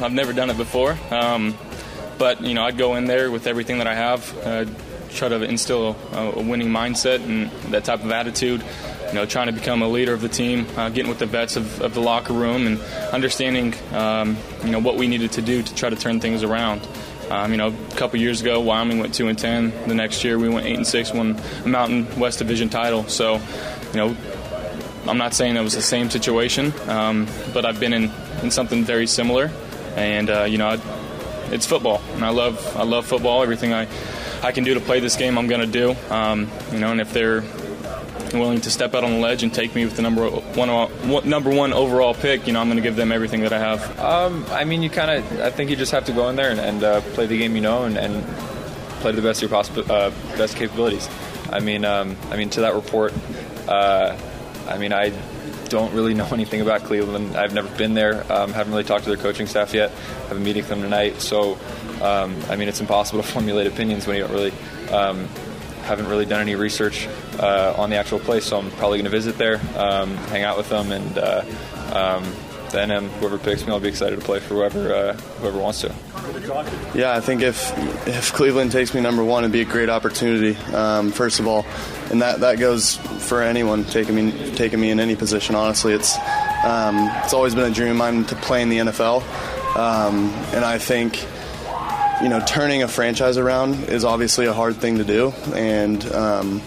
I've never done it before. Um, but you know, I'd go in there with everything that I have, uh, try to instill a, winning mindset and that type of attitude. You know, trying to become a leader of the team, uh, getting with the vets of, of, the locker room, and understanding um, you know what we needed to do to try to turn things around. Um, you know, a couple years ago, Wyoming went two and ten. The next year, we went eight and six, won a Mountain West Division title. So, you know, I'm not saying it was the same situation, um, but I've been in, in something very similar, and uh, you know, I, it's football, and I love I love football. Everything I I can do to play this game, I'm going to do. Um, you know, and if they're willing to step out on the ledge and take me with the number one number one overall pick, you know, I'm going to give them everything that I have. Um, I mean, you kind of, I think you just have to go in there and, and uh, play the game you know and, and, play to the best of your possible uh, best capabilities. I mean, um, I mean, to that report, uh, I mean, I don't really know anything about Cleveland. I've never been there. Um, haven't really talked to their coaching staff yet. Have a meeting with them tonight. So, um, I mean, it's impossible to formulate opinions when you don't really um, haven't really done any research uh, on the actual place. So I'm probably going to visit there, um, hang out with them, and uh, um, whoever picks me, I'll be excited to play for whoever uh, whoever wants to. Yeah, I think if if Cleveland takes me number one, it'd be a great opportunity. Um, first of all, and that that goes for anyone taking me taking me in any position. Honestly, it's um, it's always been a dream of mine to play in the NFL, um, and I think you know, turning a franchise around is obviously a hard thing to do, and um,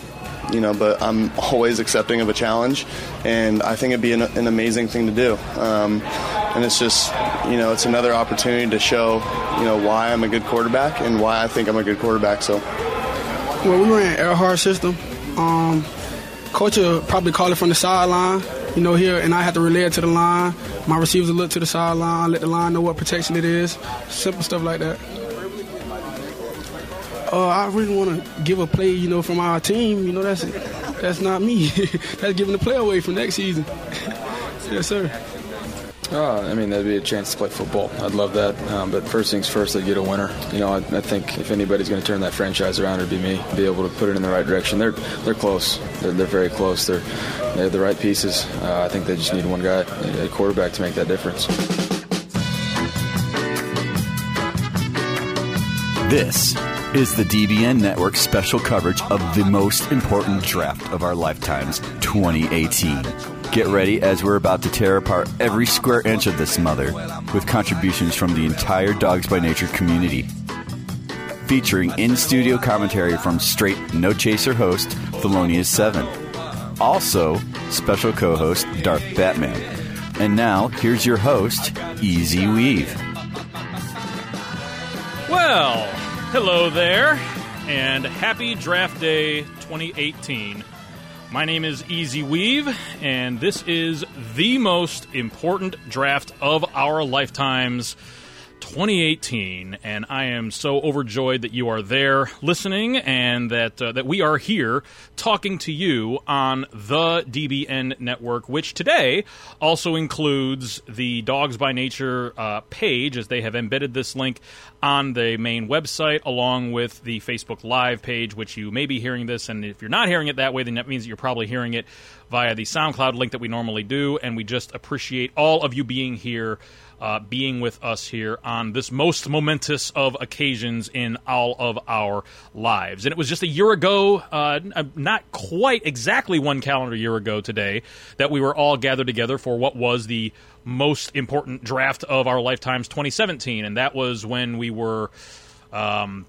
you know, but I'm always accepting of a challenge, and I think it'd be an, an amazing thing to do. Um, and it's just, you know, it's another opportunity to show, you know, why I'm a good quarterback and why I think I'm a good quarterback. So, well, we ran Erhardt system. Um, coach will probably call it from the sideline you know, here, and I have to relay it to the line. My receivers will look to the sideline, let the line know what protection it is. Simple stuff like that uh, I really want to give a play, you know, from our team. You know, that's that's not me. that's giving the play away for next season. yes, sir. Oh, I mean, that'd be a chance to play football. I'd love that. Um, but first things first, I'd get a winner. You know, I, I think if anybody's going to turn that franchise around, it'd be me. Be able to put it in the right direction. They're they're close. They're, they're very close. They're they have the right pieces. Uh, I think they just need one guy, a quarterback, to make that difference. This is the DBN Network special coverage of the most important draft of our lifetimes, 2018. Get ready as we're about to tear apart every square inch of this mother with contributions from the entire Dogs by Nature community. Featuring in studio commentary from straight no chaser host Thelonious7. Also, special co host Darth Batman. And now, here's your host, Easy Weave. Well, Hello there, and happy Draft Day 2018. My name is Easy Weave, and this is the most important draft of our lifetimes 2018, and I am so overjoyed that you are there listening and that uh, that we are here talking to you on the DBN network, which today also includes the Dogs by Nature uh, page, as they have embedded this link on the main website, along with the Facebook Live page, which you may be hearing this, and if you're not hearing it that way, then that means that you're probably hearing it via the SoundCloud link that we normally do, and we just appreciate all of you being here uh, being with us here on this most momentous of occasions in all of our lives. And it was just a year ago, uh, not quite exactly one calendar year ago today, that we were all gathered together for what was the most important draft of our lifetimes 2017. And that was when we were. Um,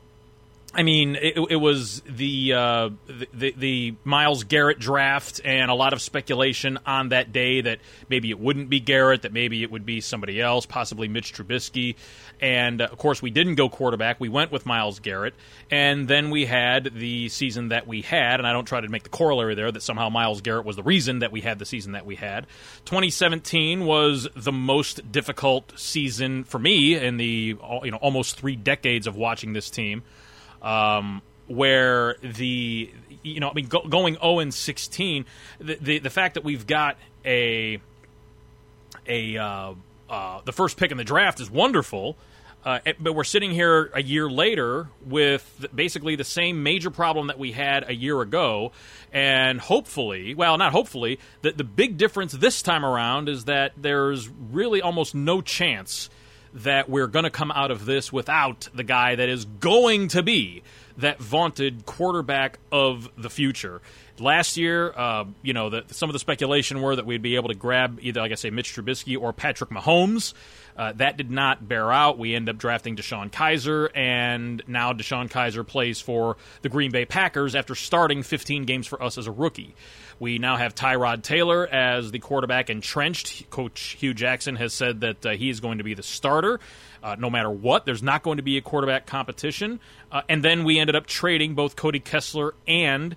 I mean, it, it was the, uh, the, the Myles Garrett draft, and a lot of speculation on that day that maybe it wouldn't be Garrett, that maybe it would be somebody else, possibly Mitch Trubisky. And uh, of course, we didn't go quarterback. We went with Myles Garrett, and then we had the season that we had. And I don't try to make the corollary there that somehow Myles Garrett was the reason that we had the season that we had. 2017 was the most difficult season for me in the you know almost three decades of watching this team um, where the you know I mean go, going 0 and 16, the, the, the fact that we've got a a uh, uh, the first pick in the draft is wonderful. Uh, but we're sitting here a year later with basically the same major problem that we had a year ago. And hopefully, well, not hopefully, the, the big difference this time around is that there's really almost no chance that we're going to come out of this without the guy that is going to be that vaunted quarterback of the future. Last year, uh, you know, the, some of the speculation were that we'd be able to grab either, like I say, Mitch Trubisky or Patrick Mahomes. Uh, that did not bear out. We end up drafting DeShone Kizer, and now DeShone Kizer plays for the Green Bay Packers after starting 15 games for us as a rookie. We now have Tyrod Taylor as the quarterback entrenched. Coach Hue Jackson has said that uh, he is going to be the starter. Uh, no matter what, there's not going to be a quarterback competition. Uh, and then we ended up trading both Cody Kessler and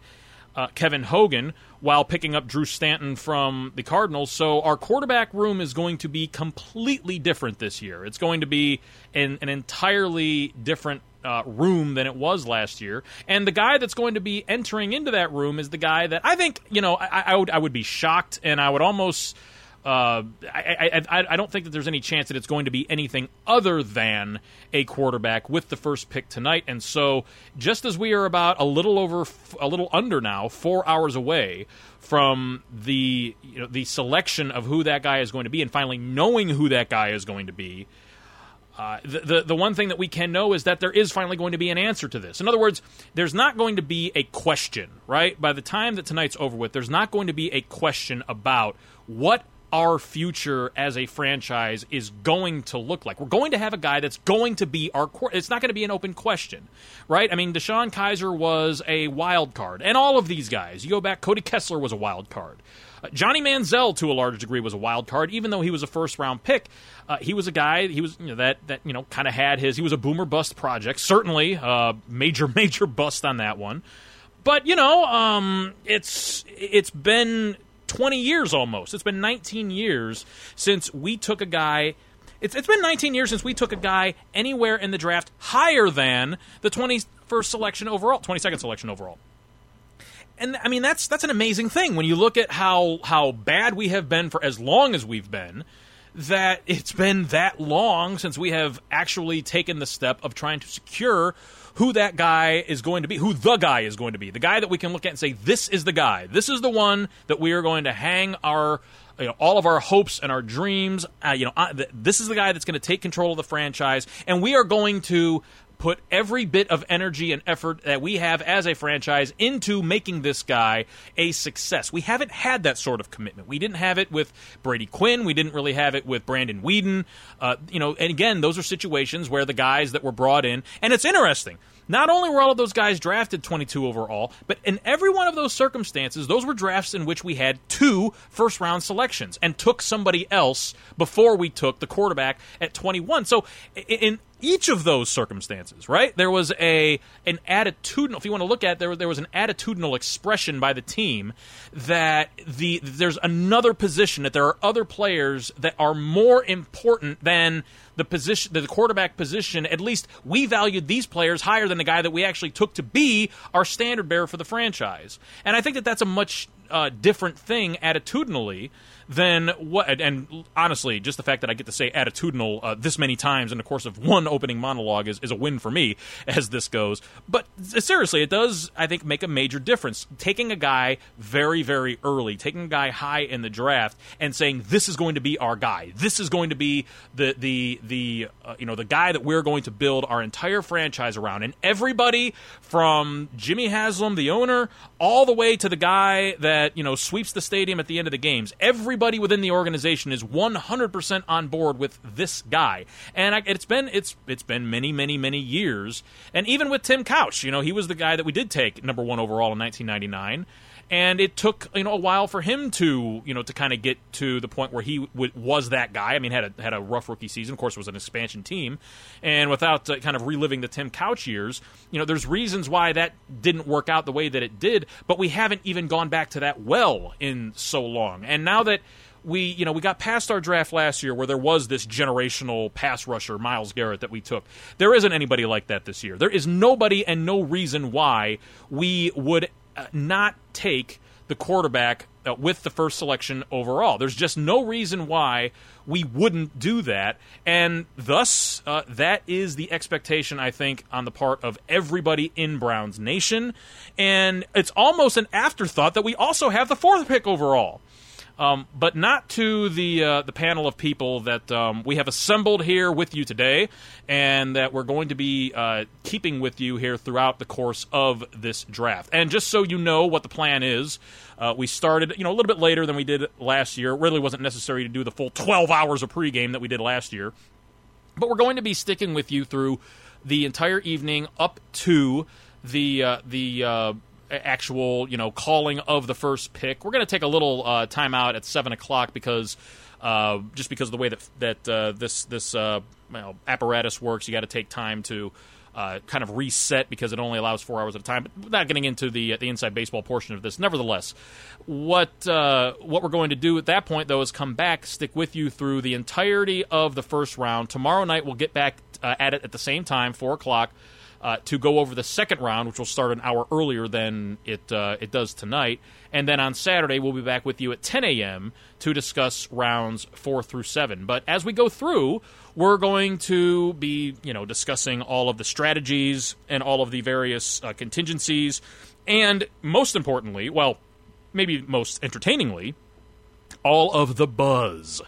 uh, Kevin Hogan while picking up Drew Stanton from the Cardinals. So our quarterback room is going to be completely different this year. It's going to be an, an entirely different uh, room than it was last year. And the guy that's going to be entering into that room is the guy that I think, you know, I, I would I would be shocked and I would almost. Uh, I, I, I don't think that there's any chance that it's going to be anything other than a quarterback with the first pick tonight. And so, just as we are about a little over, a little under now, four hours away from the you know, the selection of who that guy is going to be, and finally knowing who that guy is going to be, uh, the, the, the one thing that we can know is that there is finally going to be an answer to this. In other words, there's not going to be a question, right? By the time that tonight's over with, there's not going to be a question about what our future as a franchise is going to look like. We're going to have a guy that's going to be our core. It's not going to be an open question, right? I mean, DeShone Kizer was a wild card, and all of these guys. You go back, Cody Kessler was a wild card. Johnny Manziel, to a large degree, was a wild card, even though he was a first round pick. Uh, he was a guy. He was you know, that that you know kind of had his. He was a boomer bust project. Certainly, uh, major major bust on that one. But you know, um, it's it's been 20 years almost. It's been 19 years since we took a guy. It's, it's been 19 years since we took a guy anywhere in the draft higher than the 21st selection overall, 22nd selection overall and I mean that's that's an amazing thing when you look at how how bad we have been for as long as we've been. That it's been that long since we have actually taken the step of trying to secure who that guy is going to be, who the guy is going to be, the guy that we can look at and say, this is the guy, this is the one that we are going to hang our you know, all of our hopes and our dreams. Uh, you know, uh, th- this is the guy that's going to take control of the franchise, and we are going to put every bit of energy and effort that we have as a franchise into making this guy a success. We haven't had that sort of commitment. We didn't have it with Brady Quinn. We didn't really have it with Brandon Weeden. Uh, you know, and again, those are situations where the guys that were brought in, and it's interesting. Not only were all of those guys drafted 22 overall, but in every one of those circumstances, those were drafts in which we had two first round selections and took somebody else before we took the quarterback at 21. So in each of those circumstances, right? There was a an attitudinal. If you want to look at it, there, there was an attitudinal expression by the team that the there's another position that there are other players that are more important than the position, the quarterback position. At least we valued these players higher than the guy that we actually took to be our standard bearer for the franchise. And I think that that's a much uh, different thing attitudinally than what. And honestly, just the fact that I get to say attitudinal uh, this many times in the course of one opening monologue is, is a win for me as this goes. But seriously, it does, I think, make a major difference. Taking a guy very, very early, taking a guy high in the draft, and saying this is going to be our guy. This is going to be the the the uh, you know the guy that we're going to build our entire franchise around. And everybody from Jimmy Haslam, the owner, all the way to the guy that you know sweeps the stadium at the end of the games. Everybody within the organization is 100% on board with this guy, and I, it's been it's it's been many many many years. And even with Tim Couch, you know, he was the guy that we did take number one overall in 1999 and it took you know a while for him to you know to kind of get to the point where he w- was that guy. I mean, had a had a rough rookie season. Of course, was an expansion team, and without uh, kind of reliving the Tim Couch years, you know, there's reasons why that didn't work out the way that it did. But we haven't even gone back to that well in so long, and now that we you know we got past our draft last year where there was this generational pass rusher Myles Garrett that we took. There isn't anybody like that this year. There is nobody and no reason why we would uh, not take the quarterback uh, with the first selection overall. There's just no reason why we wouldn't do that, and thus uh, that is the expectation I think on the part of everybody in Browns Nation, and it's almost an afterthought that we also have the fourth pick overall. Um, but not to the uh, the panel of people that um, we have assembled here with you today, and that we're going to be uh, keeping with you here throughout the course of this draft. And just so you know what the plan is, uh, we started you know a little bit later than we did last year. It really wasn't necessary to do the full 12 hours of pregame that we did last year, but we're going to be sticking with you through the entire evening up to the uh, the uh, actual you know calling of the first pick. We're going to take a little uh, time out at seven o'clock because uh, just because of the way that that uh, this this uh, apparatus works, you got to take time to. Uh, kind of reset because it only allows four hours at a time. But not getting into the the inside baseball portion of this. Nevertheless, what what we're going to do at that point though is come back, stick with you through the entirety of the first round. Tomorrow night we'll get back at it at the same time, four o'clock uh, to go over the second round, which will start an hour earlier than it uh, it does tonight. And then on Saturday, we'll be back with you at 10 a.m. to discuss rounds four through seven. But as we go through, we're going to be you know discussing all of the strategies and all of the various uh, contingencies, and most importantly, well, maybe most entertainingly, all of the buzz.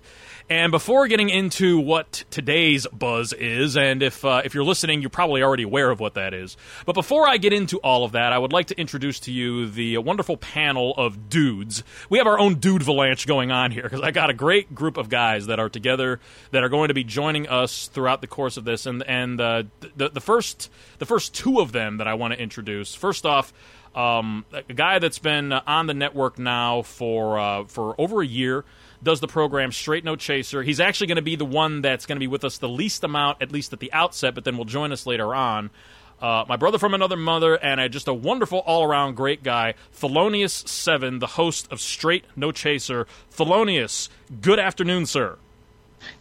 And before getting into what today's buzz is, and if uh, if you're listening, you're probably already aware of what that is. But before I get into all of that, I would like to introduce to you the wonderful panel of dudes. We have our own dude avalanche going on here because I got a great group of guys that are together that are going to be joining us throughout the course of this. And and uh, the the first the first two of them that I want to introduce. First off. Um, a guy that's been on the network now for uh, for over a year does the program Straight No Chaser. He's actually going to be the one that's going to be with us the least amount, at least at the outset, but then will join us later on. Uh, my brother from another mother, and a, just a wonderful all around great guy, Thelonious7, the host of Straight No Chaser. Thelonious, good afternoon, sir.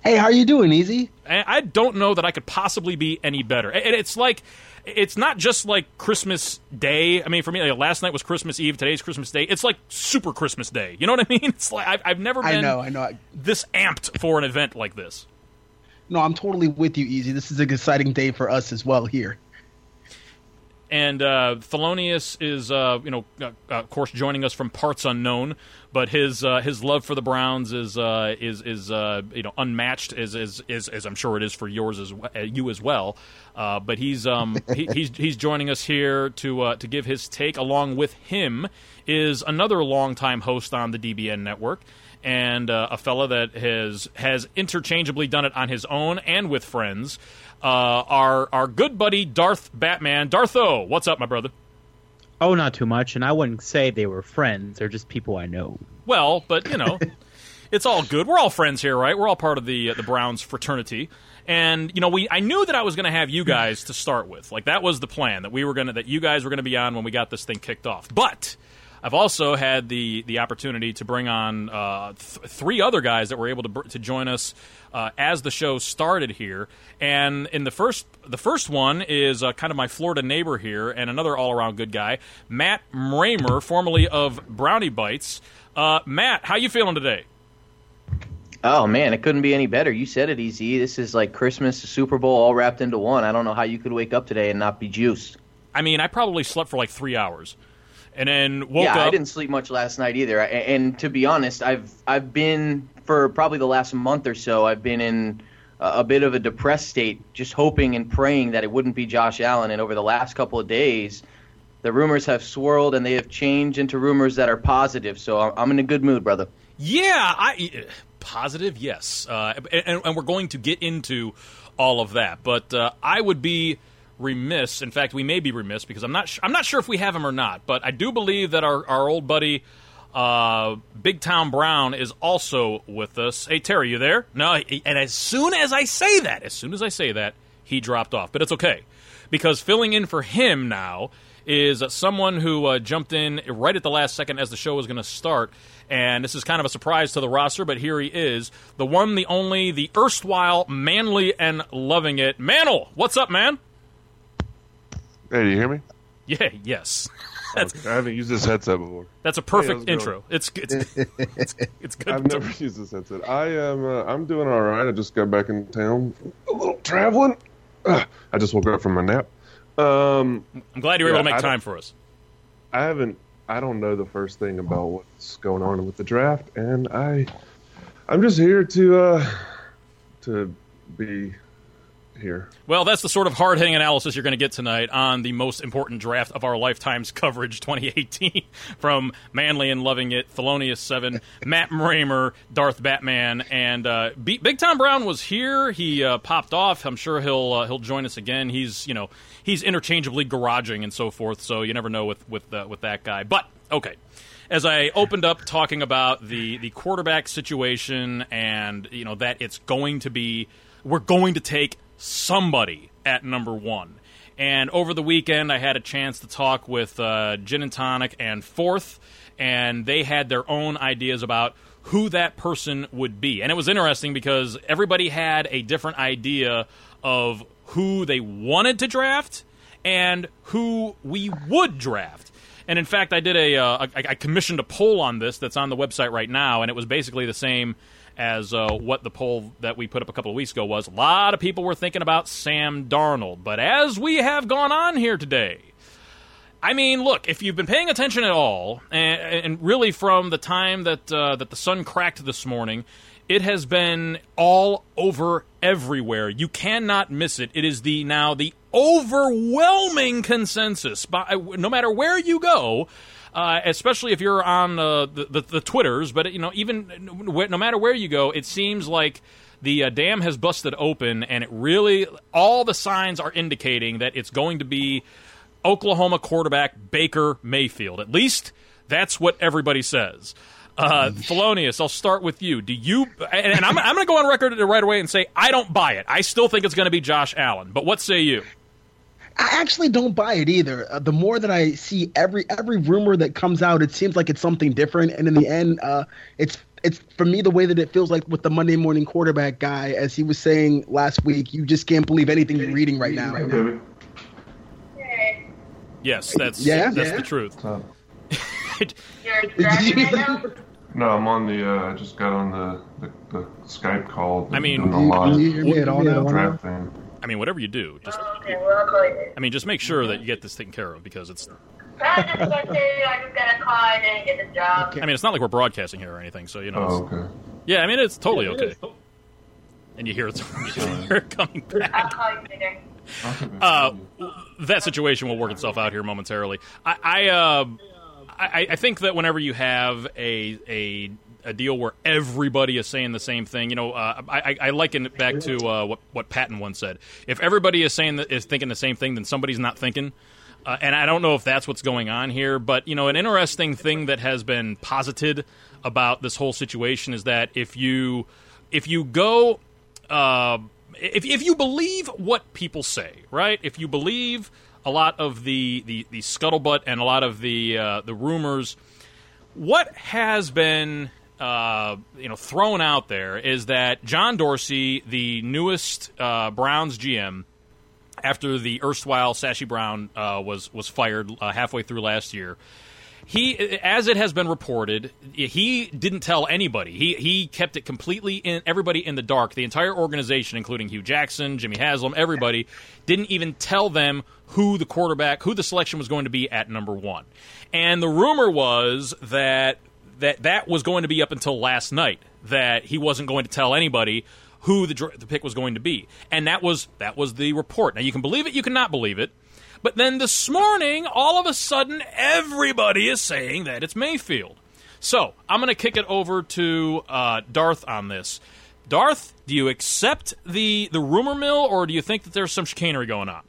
Hey, how are you doing, Easy? I don't know that I could possibly be any better. And it's like it's not just like Christmas Day. I mean, for me, like last night was Christmas Eve. Today's Christmas Day. It's like super Christmas Day. You know what I mean? It's like I've, I've never been. I know. I know. This amped for an event like this. No, I'm totally with you, Easy. This is an exciting day for us as well here. And uh, Thelonious is, uh, you know, uh, of course, joining us from parts unknown but his uh, his love for the Browns is uh, is is uh, you know unmatched as, as, as, as I'm sure it is for yours as uh, you as well. Uh, but he's um, he, he's he's joining us here to uh, to give his take. Along with him is another longtime host on the DBN network. And a fella that has has interchangeably done it on his own and with friends. Our our good buddy Darth Batman, Dartho. What's up, my brother? Oh, not too much, and I wouldn't say they were friends. They're just people I know. Well, but you know, it's all good. We're all friends here, right? We're all part of the uh, the Browns fraternity. And you know, we I knew that I was going to have you guys to start with. Like that was the plan that we were going to that you guys were going to be on when we got this thing kicked off. But I've also had the the opportunity to bring on uh, th- three other guys that were able to to join us uh, as the show started here. And in the first the first one is uh, kind of my Florida neighbor here, and another all around good guy, Matt Mramer, formerly of Brownie Bites. Uh, Matt, how you feeling today? Oh man, it couldn't be any better. You said it easy. This is like Christmas, the Super Bowl, all wrapped into one. I don't know how you could wake up today and not be juiced. I mean, I probably slept for like three hours and then woke yeah, up. I didn't sleep much last night either. And, and to be honest, I've I've been for probably the last month or so. I've been in a, a bit of a depressed state, just hoping and praying that it wouldn't be Josh Allen. And over the last couple of days, the rumors have swirled and they have changed into rumors that are positive. So I'm in a good mood, brother. Yeah, I positive, yes, uh, and, and, we're going to get into all of that. But uh, I would be remiss. In fact, we may be remiss because I'm not. Sh- I'm not sure if we have him or not. But I do believe that our, our old buddy uh, Big Town Brown is also with us. Hey Terry, you there? No. And as soon as I say that, as soon as I say that, he dropped off. But it's okay because filling in for him now is someone who uh, jumped in right at the last second as the show was going to start. And this is kind of a surprise to the roster, but here he is. The one, the only, the erstwhile manly and loving it. Mantle, what's up, man? Hey, do you hear me? Yeah, yes. Okay. I haven't used this headset before. That's a perfect hey, intro. It's, it's it's it's good. I've never used this headset. I am uh, I'm doing all right. I just got back in town, a little traveling. Uh, I just woke up from my nap. Um, I'm glad you were yeah, able to make time for us. I haven't I don't know the first thing about what's going on with the draft, and I, I'm just here to, uh, to be here. Well, that's the sort of hard hitting analysis you're going to get tonight on the most important draft of our lifetimes coverage 2018 from Manly and Loving It, Thelonious 7, Matt Raymer, Darth Batman, and uh, B- Big Tom Brown was here. He uh, popped off. I'm sure he'll uh, he'll join us again. He's you know he's interchangeably garaging and so forth, so you never know with with uh, with that guy. But okay as I opened up talking about the the quarterback situation and you know that it's going to be we're going to take somebody at number one. And over the weekend, I had a chance to talk with uh, Gin and Tonic and Fourth, and they had their own ideas about who that person would be. And it was interesting because everybody had a different idea of who they wanted to draft and who we would draft. And in fact, I did a, uh, I, I commissioned a poll on this that's on the website right now, and it was basically the same as uh, what the poll that we put up a couple of weeks ago was. A lot of people were thinking about Sam Darnold. But as we have gone on here today, I mean, look, if you've been paying attention at all, and, and really from the time that uh, that the sun cracked this morning, it has been all over everywhere. You cannot miss it. It is the now the overwhelming consensus. By, no matter where you go, uh, especially if you're on uh, the, the, the Twitters. But you know, even no matter where you go, it seems like the uh, dam has busted open, and it really all the signs are indicating that it's going to be Oklahoma quarterback Baker Mayfield. At least that's what everybody says. Uh, Thelonious, I'll start with you. Do you? And, and I'm, I'm going to go on record right away and say I don't buy it. I still think it's going to be Josh Allen. But what say you? I actually don't buy it either. Uh, the more that I see every every rumor that comes out, it seems like it's something different, and in the end, uh, it's it's for me the way that it feels like with the Monday morning quarterback guy, as he was saying last week. You just can't believe anything you're reading right now. Yes, that's Yeah? that's Yeah. the truth. No, I'm on the. Uh, I just got on the, the, the Skype call. I mean, doing the live You hear me at all now? Draft thing. I mean, whatever you do, just I mean, just make sure that you get this taken care of because it's. I just got to, I just got a call, I didn't get the job. I mean, it's not like we're broadcasting here or anything, so you know. Oh, okay. Yeah, I mean, it's totally okay. And you hear it, you hear it coming back. I'll call you later. Uh, that situation will work itself out here momentarily. I I, uh, I I think that whenever you have a a a deal where everybody is saying the same thing, you know, uh, I I- liken it back to uh, what what Patton once said. If everybody is saying is thinking the same thing, then somebody's not thinking. Uh, and I don't know if that's what's going on here, but you know, an interesting thing that has been posited about this whole situation is that if you if you go uh, if if you believe what people say, right? If you believe a lot of the the, the scuttlebutt and a lot of the uh, the rumors, what has been uh, you know thrown out there is that John Dorsey, the newest uh, Browns GM, after the erstwhile Sashi Brown uh, was was fired uh, halfway through last year. He, as it has been reported, he didn't tell anybody. He he kept it completely in everybody in the dark. The entire organization, including Hue Jackson, Jimmy Haslam, everybody, didn't even tell them who the quarterback, who the selection was going to be at number one. And the rumor was that that that was going to be up until last night. That he wasn't going to tell anybody who the, the pick was going to be, and that was that was the report. Now you can believe it, you cannot believe it. But then this morning, all of a sudden, everybody is saying that it's Mayfield. So I'm going to kick it over to uh, Darth on this. Darth, do you accept the the rumor mill, or do you think that there's some chicanery going on?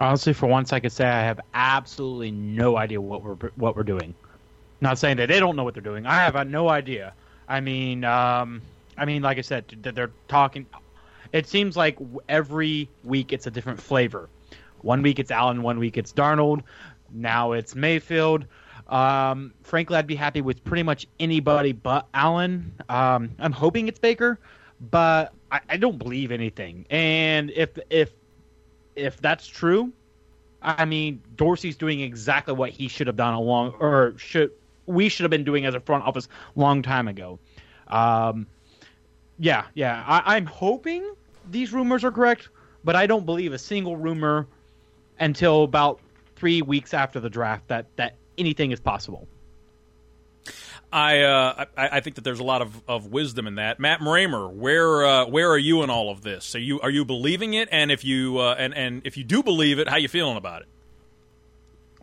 Honestly, for once, I could say I have absolutely no idea what we're what we're doing. Not saying that they don't know what they're doing. I have uh, no idea. I mean, um, I mean, like I said, that they're talking. It seems like every week it's a different flavor. One week it's Allen, one week it's Darnold. Now it's Mayfield. Um, frankly, I'd be happy with pretty much anybody but Allen. Um, I'm hoping it's Baker, but I, I don't believe anything. And if if if that's true, I mean Dorsey's doing exactly what he should have done along, or should we should have been doing as a front office long time ago. Um, yeah, yeah. I, I'm hoping these rumors are correct, but I don't believe a single rumor until about three weeks after the draft that that anything is possible. I, uh, I I think that there's a lot of, of wisdom in that. Matt Mramer, where uh, where are you in all of this? Are you are you believing it? And if you uh, and and if you do believe it, how you feeling about it?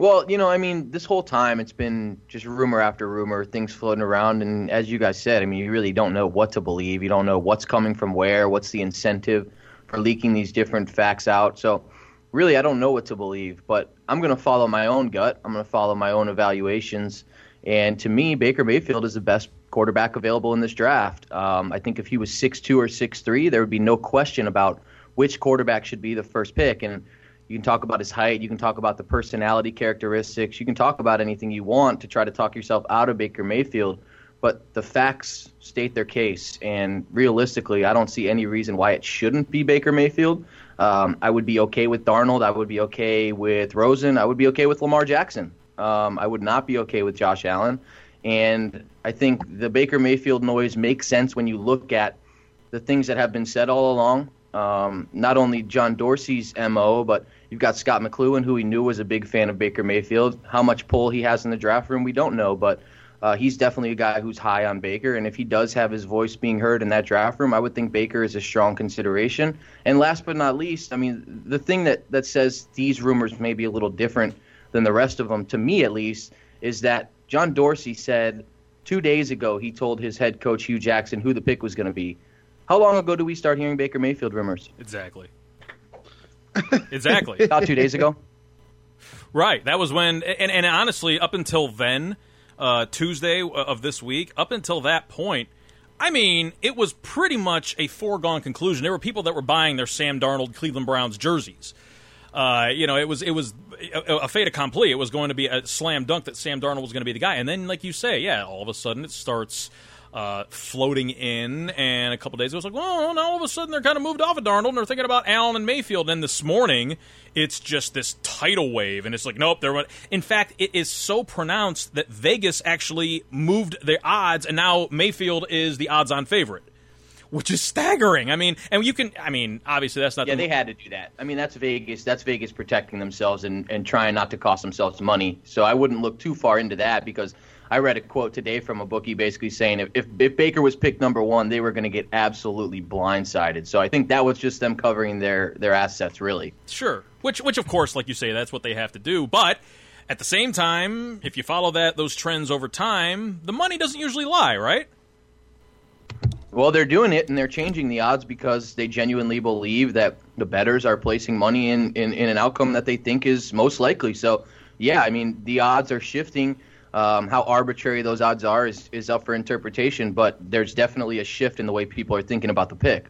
Well, you know, I mean, this whole time it's been just rumor after rumor, things floating around, and as you guys said, I mean, you really don't know what to believe. You don't know what's coming from where, what's the incentive for leaking these different facts out. So, really, I don't know what to believe, but I'm going to follow my own gut. I'm going to follow my own evaluations. And to me, Baker Mayfield is the best quarterback available in this draft. Um, I think if he was 6'2 or 6'3, there would be no question about which quarterback should be the first pick. And you can talk about his height, you can talk about the personality characteristics, you can talk about anything you want to try to talk yourself out of Baker Mayfield. But the facts state their case, and realistically, I don't see any reason why it shouldn't be Baker Mayfield. Um, I would be okay with Darnold. I would be okay with Rosen. I would be okay with Lamar Jackson. Um, I would not be okay with Josh Allen. And I think the Baker Mayfield noise makes sense when you look at the things that have been said all along. Um, not only John Dorsey's MO, but you've got Scot McCloughan, who we knew was a big fan of Baker Mayfield. How much pull he has in the draft room, we don't know, but uh, he's definitely a guy who's high on Baker. And if he does have his voice being heard in that draft room, I would think Baker is a strong consideration. And last but not least, I mean, the thing that, that says these rumors may be a little different than the rest of them, to me at least, is that John Dorsey said two days ago he told his head coach Hue Jackson who the pick was going to be. How long ago do we start hearing Baker Mayfield rumors? Exactly. Exactly. About two days ago. Right. That was when, and, and honestly, up until then, uh, Tuesday of this week, up until that point, I mean, it was pretty much a foregone conclusion. There were people that were buying their Sam Darnold Cleveland Browns jerseys. Uh, you know, it was it was a, a fait accompli. It was going to be a slam dunk that Sam Darnold was going to be the guy. And then, like you say, yeah, all of a sudden it starts uh, floating in, and a couple days ago, it was like, well, now all of a sudden they're kind of moved off of Darnold and they're thinking about Allen and Mayfield. And this morning, it's just this tidal wave, and it's like, nope, they're. In fact, it is so pronounced that Vegas actually moved their odds, and now Mayfield is the odds-on favorite. Which is staggering. I mean, and you can. I mean, obviously that's not. Yeah, the, they had to do that. I mean, that's Vegas. That's Vegas protecting themselves and, and trying not to cost themselves money. So I wouldn't look too far into that because I read a quote today from a bookie basically saying if, if, if Baker was picked number one, they were going to get absolutely blindsided. So I think that was just them covering their, their assets, really. Sure. Which, which of course, like you say, that's what they have to do. But at the same time, if you follow that those trends over time, the money doesn't usually lie, right? Well, they're doing it and they're changing the odds because they genuinely believe that the betters are placing money in, in, in an outcome that they think is most likely. So, yeah, I mean, the odds are shifting. Um, how arbitrary those odds are is, is up for interpretation, but there's definitely a shift in the way people are thinking about the pick.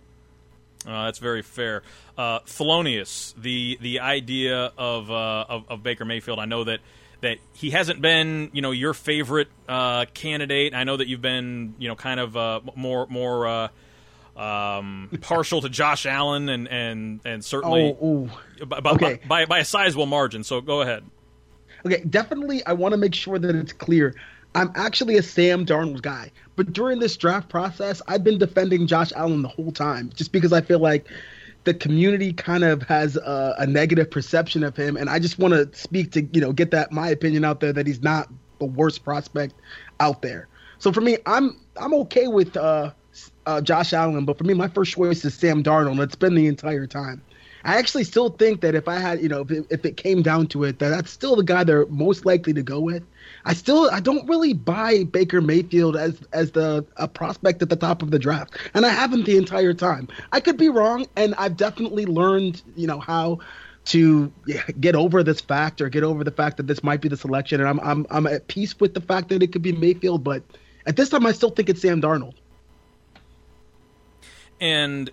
Uh, that's very fair. Uh, Thelonious, the the idea of, uh, of, of Baker Mayfield. I know that that he hasn't been you know your favorite uh, candidate. I know that you've been you know kind of uh, more more uh, um, partial to Josh Allen and and and certainly Oh, ooh. by, by, Okay. by, by a sizable margin. So go ahead. Okay, definitely. I want to make sure that it's clear. I'm actually a Sam Darnold guy, but during this draft process, I've been defending Josh Allen the whole time, just because I feel like the community kind of has a, a negative perception of him, and I just want to speak to you know get that my opinion out there that he's not the worst prospect out there. So for me, I'm I'm okay with uh, uh, Josh Allen, but for me, my first choice is Sam Darnold. It's been the entire time. I actually still think that if I had, you know, if it, if it came down to it, that that's still the guy they're most likely to go with. I still, I don't really buy Baker Mayfield as as the a prospect at the top of the draft, and I haven't the entire time. I could be wrong, and I've definitely learned, you know, how to get over this fact or get over the fact that this might be the selection, and I'm I'm I'm at peace with the fact that it could be Mayfield, but at this time, I still think it's Sam Darnold. and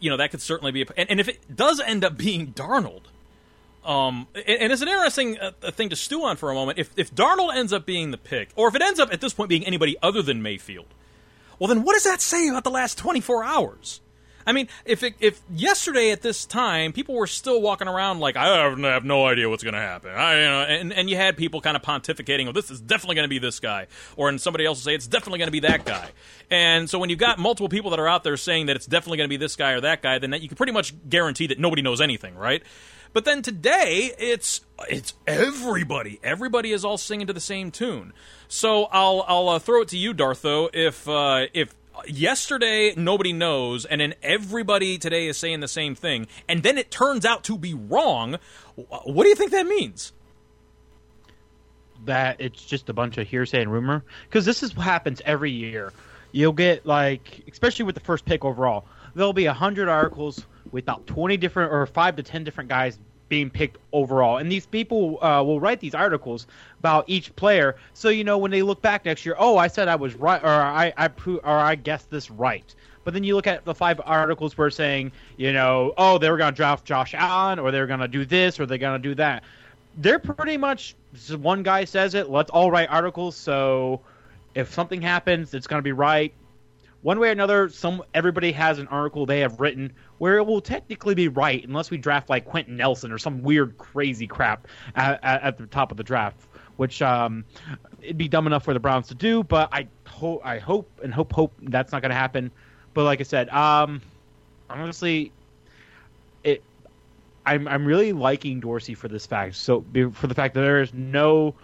you know that could certainly be a, and, and if it does end up being Darnold um and, and it's an interesting uh, thing to stew on for a moment. If if Darnold ends up being the pick or if it ends up at this point being anybody other than Mayfield well then what does that say about the last 24 hours I mean, if it, if yesterday at this time people were still walking around like I have, have no idea what's going to happen, I, you know, and and you had people kind of pontificating, oh, this is definitely going to be this guy, or and somebody else will say it's definitely going to be that guy, and so when you've got multiple people that are out there saying that it's definitely going to be this guy or that guy, then that you can pretty much guarantee that nobody knows anything, right? But then today, it's it's everybody. Everybody is all singing to the same tune. So I'll I'll uh, throw it to you, Dartho. If uh, if yesterday nobody knows, and then everybody today is saying the same thing, and then it turns out to be wrong, what do you think that means? that it's just a bunch of hearsay and rumor because this is what happens every year. You'll get like, especially with the first pick overall, there'll be a hundred articles with about twenty different or five to ten different guys being picked overall, and these people uh, will write these articles about each player. So you know when they look back next year, oh, I said I was right, or I I pro- or I guessed this right. But then you look at the five articles where saying, you know, oh, they were going to draft Josh Allen, or they're going to do this, or they're going to do that they're pretty much one guy says it. Let's all write articles. So if something happens, it's going to be right. One way or another, some everybody has an article they have written where it will technically be right, unless we draft like Quenton Nelson or some weird crazy crap at, at, at the top of the draft, which um, it'd be dumb enough for the Browns to do. But I hope, I hope, and hope, hope that's not going to happen. But like I said, um, honestly, it I'm I'm really liking Dorsey for this fact. So for the fact that there is no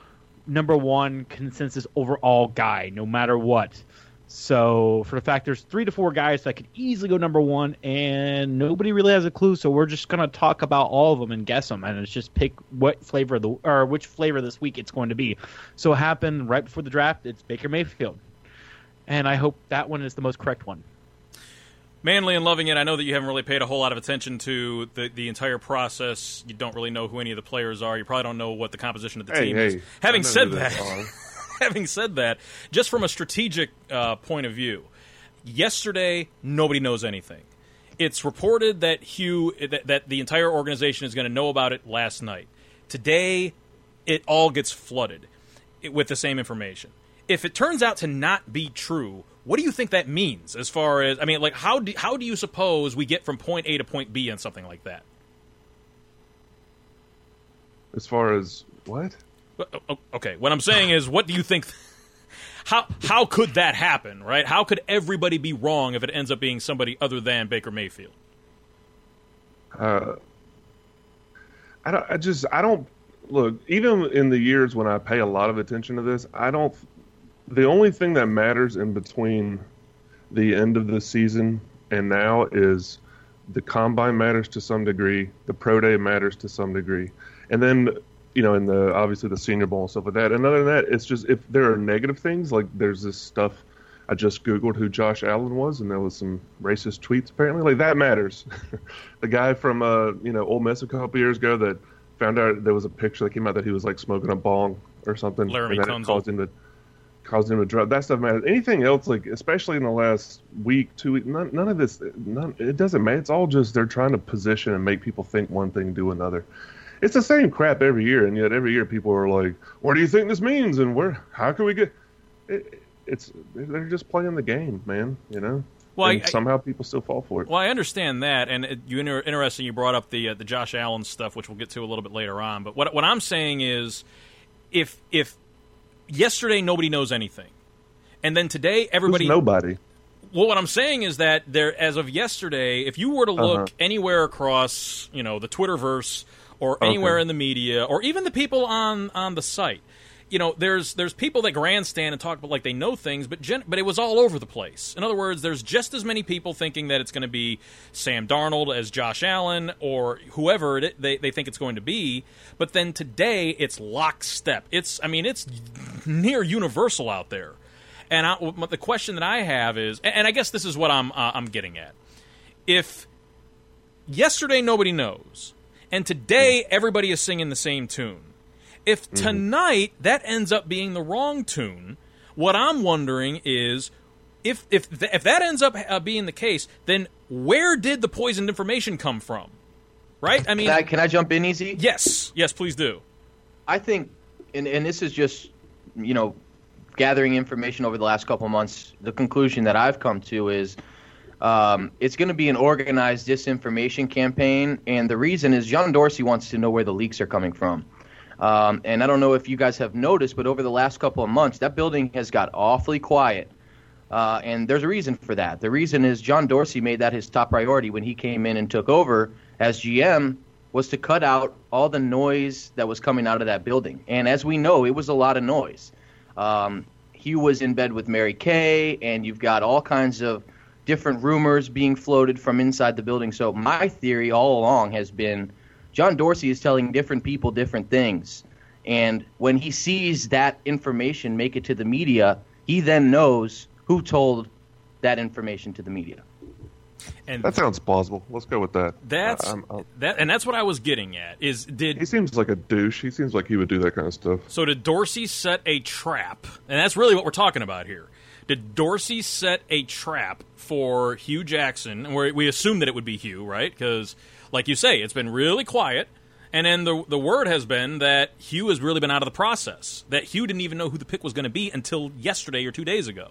number one consensus overall guy, no matter what. So for the fact there's three to four guys that could easily go number one, and nobody really has a clue. So we're just gonna talk about all of them and guess them, and it's just pick what flavor of the or which flavor this week it's going to be. So it happened right before the draft. It's Baker Mayfield, and I hope that one is the most correct one. Manly and loving it. I know that you haven't really paid a whole lot of attention to the, the entire process. You don't really know who any of the players are. You probably don't know what the composition of the Hey, team hey, is. Having said that, they are. having said that, just from a strategic uh, point of view, yesterday nobody knows anything. It's reported that Hue that, that the entire organization is going to know about it last night. Today, it all gets flooded with the same information. If it turns out to not be true, what do you think that means? As far as I mean, like how do how do you suppose we get from point A to point B on something like that? As far as what? Okay, what I'm saying is, what do you think? How how could that happen? Right? How could everybody be wrong if it ends up being somebody other than Baker Mayfield? Uh, I don't. I just. I don't look. Even in the years when I pay a lot of attention to this, I don't. The only thing that matters in between the end of the season and now is the combine matters to some degree. The pro day matters to some degree, and then you know, in the obviously the Senior Bowl and stuff like that. And other than that, it's just if there are negative things like there's this stuff. I just googled who Josh Allen was, and there was some racist tweets apparently. Like that matters. the guy from uh, you know Ole Miss a couple years ago that found out there was a picture that came out that he was like smoking a bong or something, Laremy and that caused him to caused him to drop. That stuff matters. Anything else, like especially in the last week, two weeks, none, none of this, none, it doesn't matter. It's all just they're trying to position and make people think one thing, do another. It's the same crap every year, and yet every year people are like, "What do you think this means?" And where? How can we get? It, it's they're just playing the game, man. You know. Well, and I- I- somehow people still fall for it. Well, I understand that, and it, you inter- interesting. You brought up the uh, the Josh Allen stuff, which we'll get to a little bit later on. But what what I'm saying is, if if yesterday nobody knows anything, and then today everybody Who's nobody. Well, what I'm saying is that there, as of yesterday, if you were to look Uh-huh. anywhere across, you know, the Twitterverse or Okay. anywhere in the media, or even the people on on the site, you know, there's there's people that grandstand and talk about like they know things, but gen- but it was all over the place. In other words, there's just as many people thinking that it's going to be Sam Darnold as Josh Allen or whoever it, they they think it's going to be, but then today it's lockstep. It's I mean it's near universal out there. And I, the question that I have is, and I guess this is what I'm uh, I'm getting at. If yesterday nobody knows, and today everybody is singing the same tune, if tonight that ends up being the wrong tune, what I'm wondering is, if if th- if that ends up uh, being the case, then where did the poisoned information come from? Right? I mean, Can I, can I jump in easy? yes, yes, please do. I think, and, and this is just, you know, gathering information over the last couple of months. The conclusion that I've come to is um, it's going to be an organized disinformation campaign, and the reason is John Dorsey wants to know where the leaks are coming from. Um, and I don't know if you guys have noticed, but over the last couple of months, that building has got awfully quiet. Uh, and there's a reason for that. The reason is John Dorsey made that his top priority when he came in and took over as GM was to cut out all the noise that was coming out of that building. And as we know, it was a lot of noise. Um, Hue was in bed with Mary Kay, and you've got all kinds of different rumors being floated from inside the building. So my theory all along has been John Dorsey is telling different people different things. And when he sees that information make it to the media, he then knows who told that information to the media. And That sounds plausible. Let's go with that. That's I- I'm- I'll- that, and that's what I was getting at. Is did he seems like a douche. He seems like he would do that kind of stuff. So did Dorsey set a trap? And that's really what we're talking about here. Did Dorsey set a trap for Hue Jackson? We we assume that it would be Hue, right? Because, like you say, it's been really quiet. And then the the word has been that Hue has really been out of the process. That Hue didn't even know who the pick was going to be until yesterday or two days ago.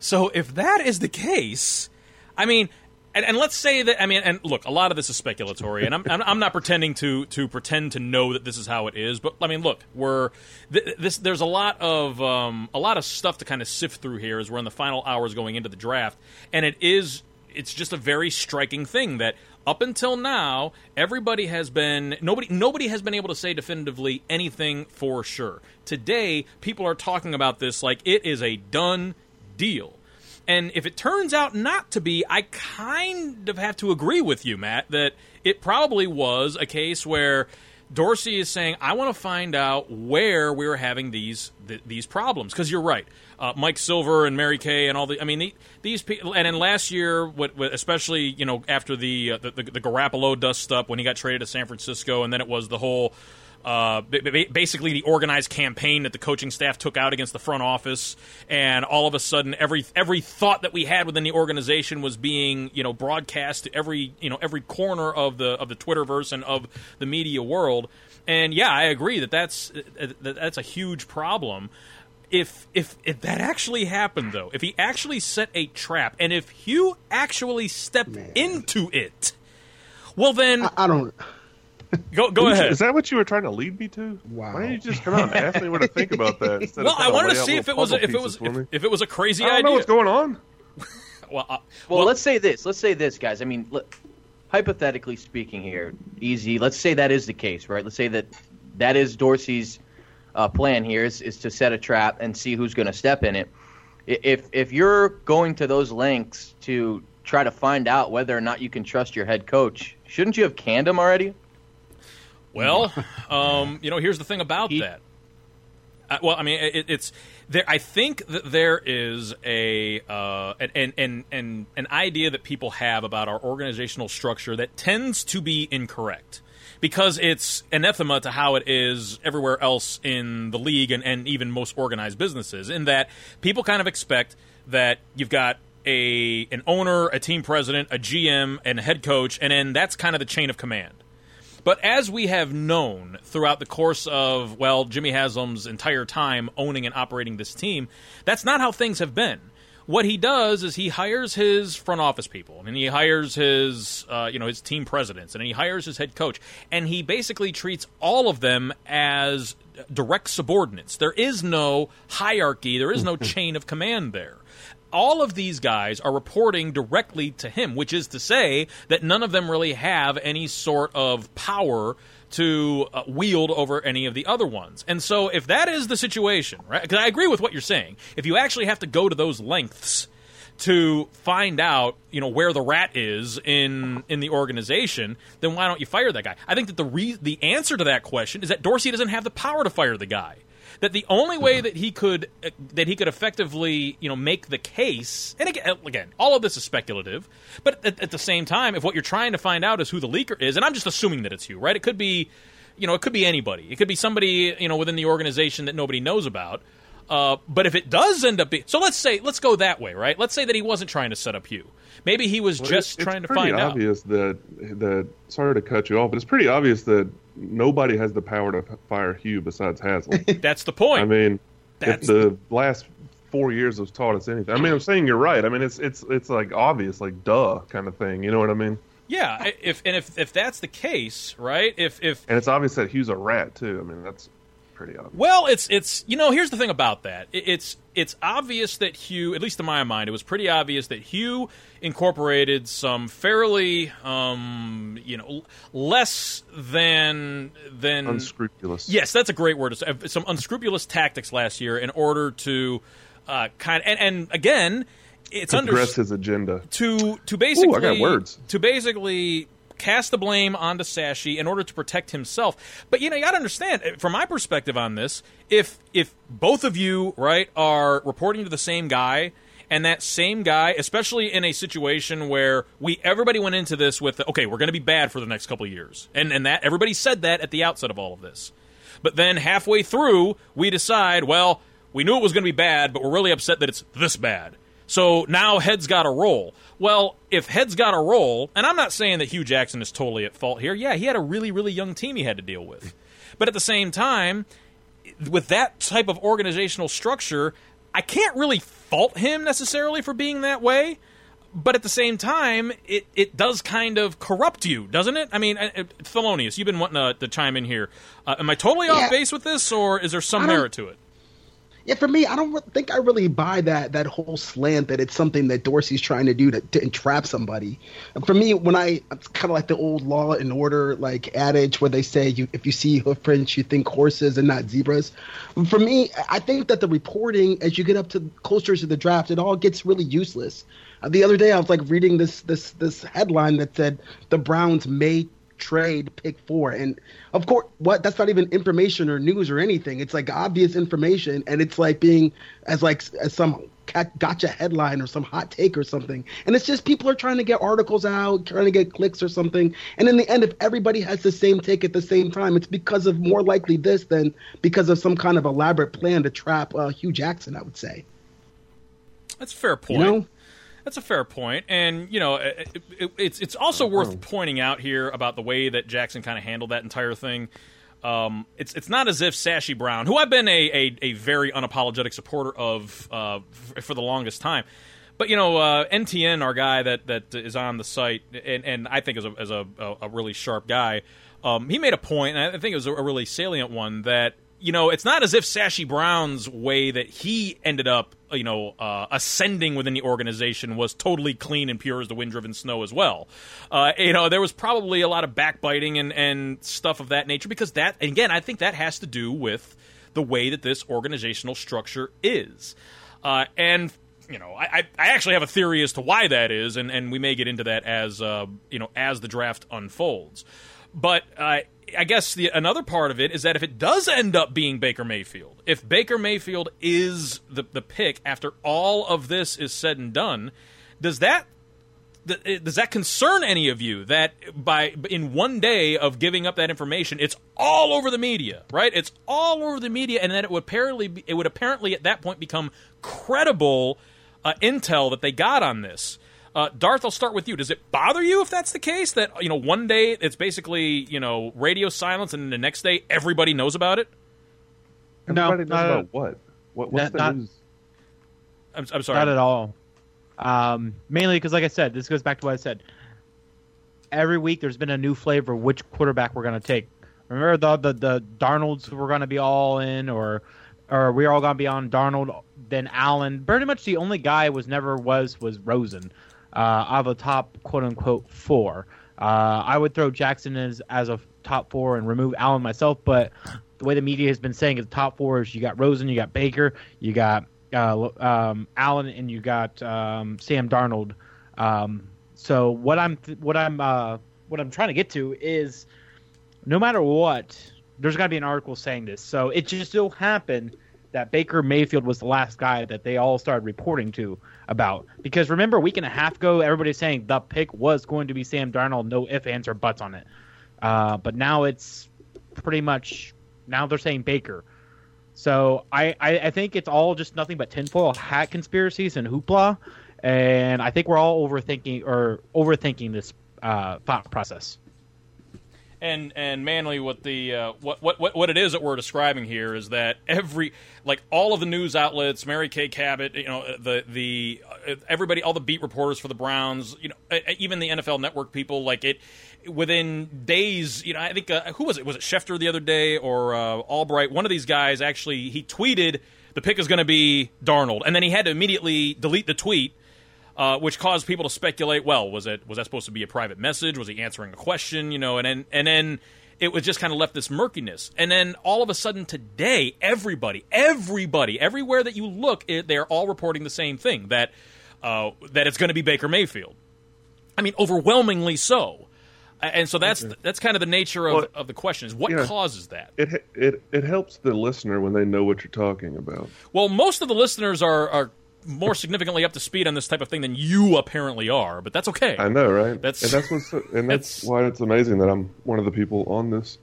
So if that is the case, I mean, and, and let's say that I mean, and look, a lot of this is speculatory, and I'm I'm, not pretending to to pretend to know that this is how it is, but I mean, look, we're th- this. There's a lot of um, a lot of stuff to kind of sift through here as we're in the final hours going into the draft, and it is it's just a very striking thing that up until now everybody has been nobody nobody has been able to say definitively anything for sure. Today, people are talking about this like it is a done deal. And if it turns out not to be, I kind of have to agree with you, Matt, that it probably was a case where Dorsey is saying, "I want to find out where we were having these th- these problems." Because you're right, uh, Mike Silver and Mary Kay and all the. I mean, the, these people. And then last year, what, what especially you know after the, uh, the the the Garoppolo dust up when he got traded to San Francisco, and then it was the whole uh, ba- ba- basically the organized campaign that the coaching staff took out against the front office, and all of a sudden, every every thought that we had within the organization was being you know broadcast to every you know every corner of the of the Twitterverse and of the media world. And yeah, I agree that that's that's a huge problem. If if if that actually happened though, if he actually set a trap, and if Hue actually stepped into it, well then I, I don't. Go go Is- ahead. Is that what you were trying to lead me to? Wow. Why didn't you just come out and ask me what to think about that? Well, I wanted to see if it was puzzle if it was if, if it was a crazy I don't idea. know what's going on. Well, uh, Well, let's say this. Let's say this, guys. I mean, look, hypothetically speaking here, easy. Let's say that is the case, right? Let's say that that is Dorsey's uh, plan here is, is to set a trap and see who's going to step in it. If if you're going to those lengths to try to find out whether or not you can trust your head coach, shouldn't you have canned him already? Well, um, you know, here's the thing about that. Uh, well, I mean, it, it's there. I think that there is a uh, an, an an an idea that people have about our organizational structure that tends to be incorrect because it's anathema to how it is everywhere else in the league and, and even most organized businesses. In that people kind of expect that you've got a an owner, a team president, a GM, and a head coach, and then that's kind of the chain of command. But as we have known throughout the course of, well, Jimmy Haslam's entire time owning and operating this team, that's not how things have been. What he does is he hires his front office people, and he hires his, uh, you know, his team presidents, and he hires his head coach, and he basically treats all of them as direct subordinates. There is no hierarchy, there is no chain of command there all of these guys are reporting directly to him, which is to say that none of them really have any sort of power to uh, wield over any of the other ones. And so, if that is the situation, right? Because I agree with what you're saying. If you actually have to go to those lengths to find out, you know, where the rat is in in the organization, then why don't you fire that guy? I think that the re- the answer to that question is that Dorsey doesn't have the power to fire the guy that the only way that he could uh, that he could effectively you know make the case and again, again all of this is speculative but at, at the same time if what you're trying to find out is who the leaker is and i'm just assuming that it's you right? It could be you know it could be anybody. It could be somebody you know within the organization that nobody knows about. Uh, but if it does end up being so let's say let's go that way right? Let's say that he wasn't trying to set up you. Maybe he was Well, just it's- trying it's to find out. It's pretty obvious that that sorry to cut you off, but it's pretty obvious that nobody has the power to fire Hue besides Haslam. that's the point I mean, That's if the last four years have taught us anything, I mean, I'm saying you're right. I mean, it's it's it's like obvious, like duh, kind of thing. You know what I mean? yeah if and if if that's the case right if if And it's obvious that Hue's a rat too. I mean, that's pretty obvious. Well, it's it's you know here's the thing about that. It's it's obvious that Hue, at least in my mind, it was pretty obvious that Hue incorporated some fairly um, you know less than than Unscrupulous. Yes, that's a great word. Uh, Some unscrupulous tactics last year in order to uh, kind and and again, it's under his agenda. to to basically Ooh, I got words. to basically cast the blame onto Sashi in order to protect himself. But you know, you got to understand uh, from my perspective on this, if if both of you right are reporting to the same guy and that same guy, especially in a situation where we everybody went into this with okay, we're going to be bad for the next couple years. And and that everybody said that at the outset of all of this. But then halfway through, we decide, well, we knew it was going to be bad, but we're really upset that it's this bad. So now head's got to roll. Well, if head's got to roll, and I'm not saying that Hue Jackson is totally at fault here. Yeah, he had a really, really young team he had to deal with. But at the same time, with that type of organizational structure, I can't really fault him necessarily for being that way. But at the same time, it, it does kind of corrupt you, doesn't it? I mean, uh, uh, Thelonious, you've been wanting to, to chime in here. Uh, am I totally Yeah. off base with this, or is there some merit to it? Yeah, for me, I don't think I really buy that that whole slant that it's something that Dorsey's trying to do to, to entrap somebody. For me, when I it's kind of like the old law and order like adage where they say you if you see hoofprints, you think horses and not zebras. For me, I think that the reporting as you get up to closer to the draft, it all gets really useless. The other day, I was like reading this this this headline that said the Browns may trade pick four. And of course what that's not even information or news or anything. It's like obvious information and it's like being as like as some gotcha headline or some hot take or something. And it's just people are trying to get articles out trying to get clicks or something. And in the end if everybody has the same take at the same time it's because of more likely this than because of some kind of elaborate plan to trap uh, hue jackson i would say. That's a fair point. You know? That's a fair point, and you know, it, it, it's it's also worth pointing out here about the way that Jackson kind of handled that entire thing. Um, it's it's not as if Sashi Brown, who I've been a a, a very unapologetic supporter of uh, f- for the longest time, but you know, uh, NTN, our guy that that is on the site, and, and I think is a as a, a, really sharp guy. Um, he made a point, and I think it was a really salient one that you know it's not as if Sashi Brown's way that he ended up you know uh, ascending within the organization was totally clean and pure as the wind-driven snow as well. Uh, you know there was probably a lot of backbiting and and stuff of that nature because that again I think that has to do with the way that this organizational structure is, uh, and you know, I, I- I actually have a theory as to why that is, and, and we may get into that as uh, you know as the draft unfolds. But uh, I guess the another part of it is that if it does end up being Baker Mayfield, if Baker Mayfield is the the pick after all of this is said and done, does that does that concern any of you that by in one day of giving up that information it's all over the media right? It's all over the media and then it would apparently it would apparently at that point become credible uh, intel that they got on this uh, Darth, I'll start with you. Does it bother you if that's the case? That you know, one day it's basically you know radio silence, and the next day everybody knows about it. No, Everybody knows not- about what? What? What's Not- the not- news? I'm, I'm sorry. Not at all. Um, mainly because, like I said, this goes back to what I said. Every week, there's been a new flavor of which quarterback we're going to take. Remember the the the Darnolds were going to be all in, or or we are all going to be on Darnold, then Allen. Pretty much the only guy was never was was Rosen, out of the top quote unquote four. Uh, I would throw Jackson as as a top four and remove Allen myself, but the way the media has been saying is top four is you got Rosen, you got Baker, you got uh, um, Allen, and you got um, Sam Darnold. Um, so what I'm th- what I'm uh, what I'm trying to get to is no matter what, there's got to be an article saying this. So it just so happened that Baker Mayfield was the last guy that they all started reporting to about. Because remember, a week and a half ago, everybody's saying the pick was going to be Sam Darnold, no ifs, ands, or buts on it. Uh, but now it's pretty much now they're saying Baker. So I, I, I think it's all just nothing but tinfoil hat conspiracies and hoopla, and I think we're all overthinking or overthinking this uh, thought process. And and Manley, what the uh, what, what what it is that we're describing here is that every like all of the news outlets, Mary Kay Cabot, you know, the the uh, everybody, all the beat reporters for the Browns, you know, even the NFL Network people, like it within days. You know, I think uh, who was it? Was it Schefter the other day or uh, Albright? One of these guys actually he tweeted the pick is going to be Darnold, and then he had to immediately delete the tweet uh, which caused people to speculate. Well, was it was that supposed to be a private message? Was he answering a question? You know, and then and then it was just kind of left this murkiness. And then all of a sudden today, everybody, everybody, everywhere that you look, it, they're all reporting the same thing that uh, that it's going to be Baker Mayfield. I mean, overwhelmingly so. And so that's okay. that's kind of the nature of, well, of the question is what causes that. It it it helps the listener when they know what you're talking about. Well, most of the listeners are are more significantly up to speed on this type of thing than you apparently are, but that's okay. I know, right? That's and that's what's and that's, that's why it's amazing that I'm one of the people on this.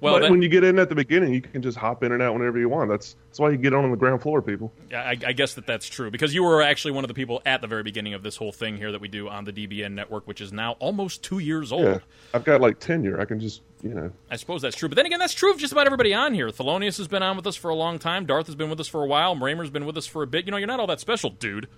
Well, but that, when you get in at the beginning, you can just hop in and out whenever you want. That's that's why you get on on the ground floor, people. I, I guess that that's true because you were actually one of the people at the very beginning of this whole thing here that we do on the DBN network, which is now almost two years old. Yeah, I've got like tenure. I can just you know. I suppose that's true, but then again, that's true of just about everybody on here. Thelonious has been on with us for a long time. Darth has been with us for a while. Raymer's been with us for a bit. You know, you're not all that special, dude.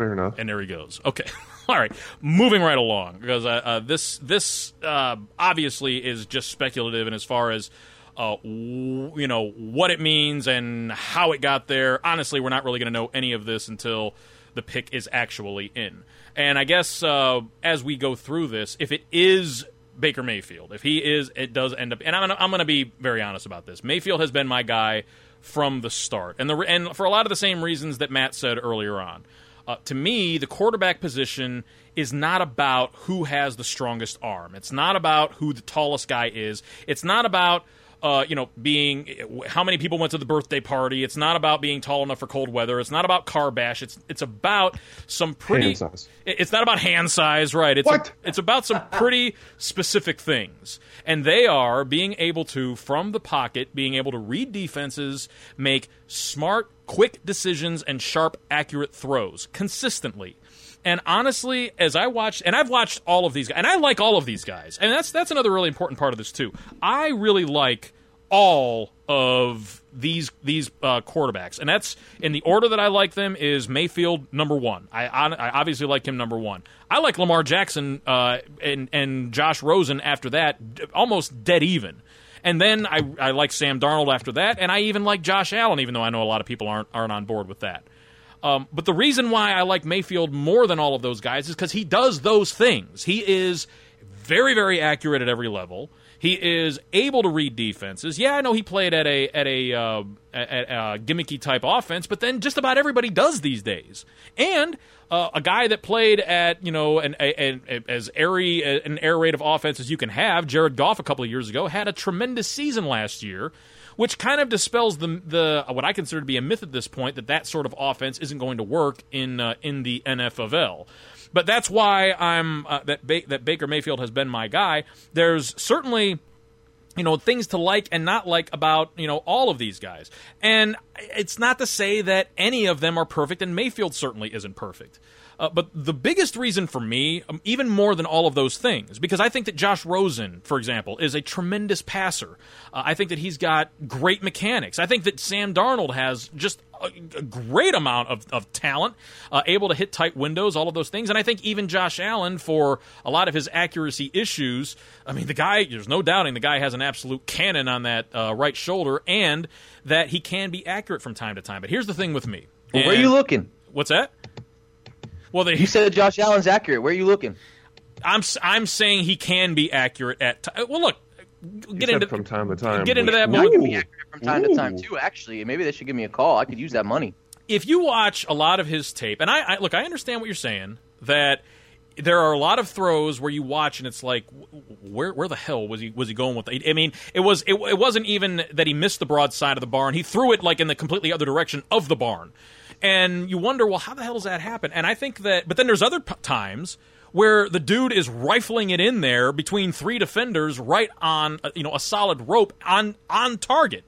Fair enough. And there he goes. Okay. All right, moving right along because uh, uh, this this uh, obviously is just speculative, and as far as uh, w- you know what it means and how it got there, honestly, we're not really going to know any of this until the pick is actually in. And I guess uh, as we go through this, if it is Baker Mayfield, if he is, it does end up. And I'm gonna, I'm going to be very honest about this. Mayfield has been my guy from the start, and the and for a lot of the same reasons that Matt said earlier on. Uh, to me, the quarterback position is not about who has the strongest arm. It's not about who the tallest guy is. It's not about uh, you know, being how many people went to the birthday party. It's not about being tall enough for cold weather. It's not about car bash. It's it's about some pretty. It's not about hand size, right? It's what? A, it's about some pretty specific things, and they are being able to from the pocket, being able to read defenses, make smart, quick decisions, and sharp, accurate throws consistently. And honestly, as I watched, and I've watched all of these guys, and I like all of these guys, and that's that's another really important part of this too. I really like all of these these uh, quarterbacks, and that's in the order that I like them is Mayfield number one. I, I obviously like him number one. I like Lamar Jackson uh, and and Josh Rosen after that, almost dead even. And then I, I like Sam Darnold after that, and I even like Josh Allen, even though I know a lot of people aren't aren't on board with that. Um, but the reason why I like Mayfield more than all of those guys is because he does those things. He is very, very accurate at every level. He is able to read defenses. Yeah, I know he played at a at a, uh, at a gimmicky type offense, but then just about everybody does these days. And uh, a guy that played at you know an, an, as airy an air raid of offense as you can have, Jared Goff a couple of years ago had a tremendous season last year which kind of dispels the the what I consider to be a myth at this point that that sort of offense isn't going to work in uh, in the NFL. But that's why I'm uh, that ba- that Baker Mayfield has been my guy. There's certainly you know things to like and not like about you know all of these guys and it's not to say that any of them are perfect and mayfield certainly isn't perfect uh, but the biggest reason for me, um, even more than all of those things, because I think that Josh Rosen, for example, is a tremendous passer. Uh, I think that he's got great mechanics. I think that Sam Darnold has just a, a great amount of, of talent, uh, able to hit tight windows, all of those things. And I think even Josh Allen, for a lot of his accuracy issues, I mean, the guy, there's no doubting the guy has an absolute cannon on that uh, right shoulder and that he can be accurate from time to time. But here's the thing with me. Well, where are you looking? What's that? Well, they, you said Josh Allen's accurate. Where are you looking? I'm I'm saying he can be accurate at. T- well, look, get into from time to time. Get into that. I can be accurate from time Ooh. to time too. Actually, maybe they should give me a call. I could use that money. If you watch a lot of his tape, and I, I look, I understand what you're saying that there are a lot of throws where you watch and it's like where where the hell was he was he going with it? I mean it was it, it wasn't even that he missed the broad side of the barn he threw it like in the completely other direction of the barn and you wonder, well, how the hell does that happen? And I think that, but then there's other p- times where the dude is rifling it in there between three defenders, right on uh, you know a solid rope on on target.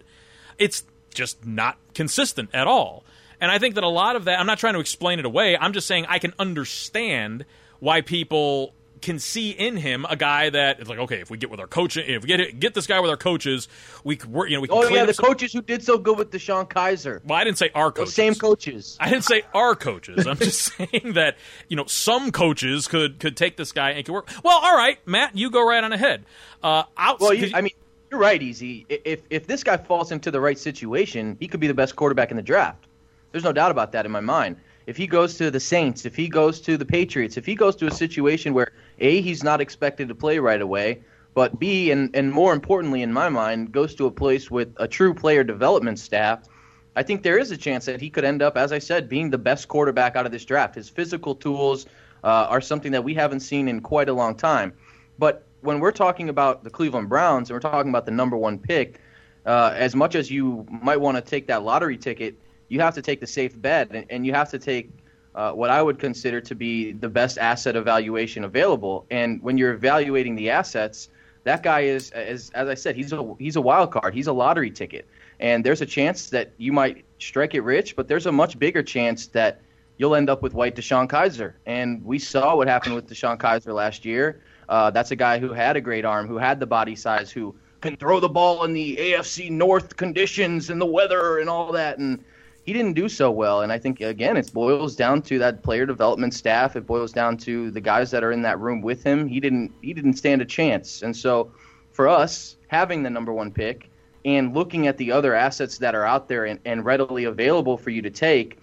It's just not consistent at all. And I think that a lot of that, I'm not trying to explain it away. I'm just saying I can understand why people can see in him a guy that it's like, okay, if we get with our coach, if we get get this guy with our coaches, we could work. You know, we can. Oh yeah, the some- coaches who did so good with DeShone Kizer. Well, I didn't say our coaches. same coaches. I didn't say our coaches. I'm just saying that you know some coaches could could take this guy and could work. Well, all right, Matt, you go right on ahead. Uh, out, Well, you, I mean, you're right, Easy. If if this guy falls into the right situation, he could be the best quarterback in the draft. There's no doubt about that in my mind. If he goes to the Saints, if he goes to the Patriots, if he goes to a situation where a he's not expected to play right away, but b and and more importantly in my mind goes to a place with a true player development staff, I think there is a chance that he could end up, as I said, being the best quarterback out of this draft. His physical tools uh, are something that we haven't seen in quite a long time. But when we're talking about the Cleveland Browns and we're talking about the number one pick, uh, as much as you might want to take that lottery ticket, you have to take the safe bet, and, and you have to take uh, what I would consider to be the best asset evaluation available. And when you're evaluating the assets, that guy is, as, as I said, he's a he's a wild card. He's a lottery ticket, and there's a chance that you might strike it rich, but there's a much bigger chance that you'll end up with white DeShone Kizer. And we saw what happened with DeShone Kizer last year. Uh, that's a guy who had a great arm, who had the body size, who can throw the ball in the AFC North conditions and the weather and all that. And he didn't do so well. And I think again, it boils down to that player development staff. It boils down to the guys that are in that room with him. He didn't he didn't stand a chance. And so for us, having the number one pick and looking at the other assets that are out there and, and readily available for you to take,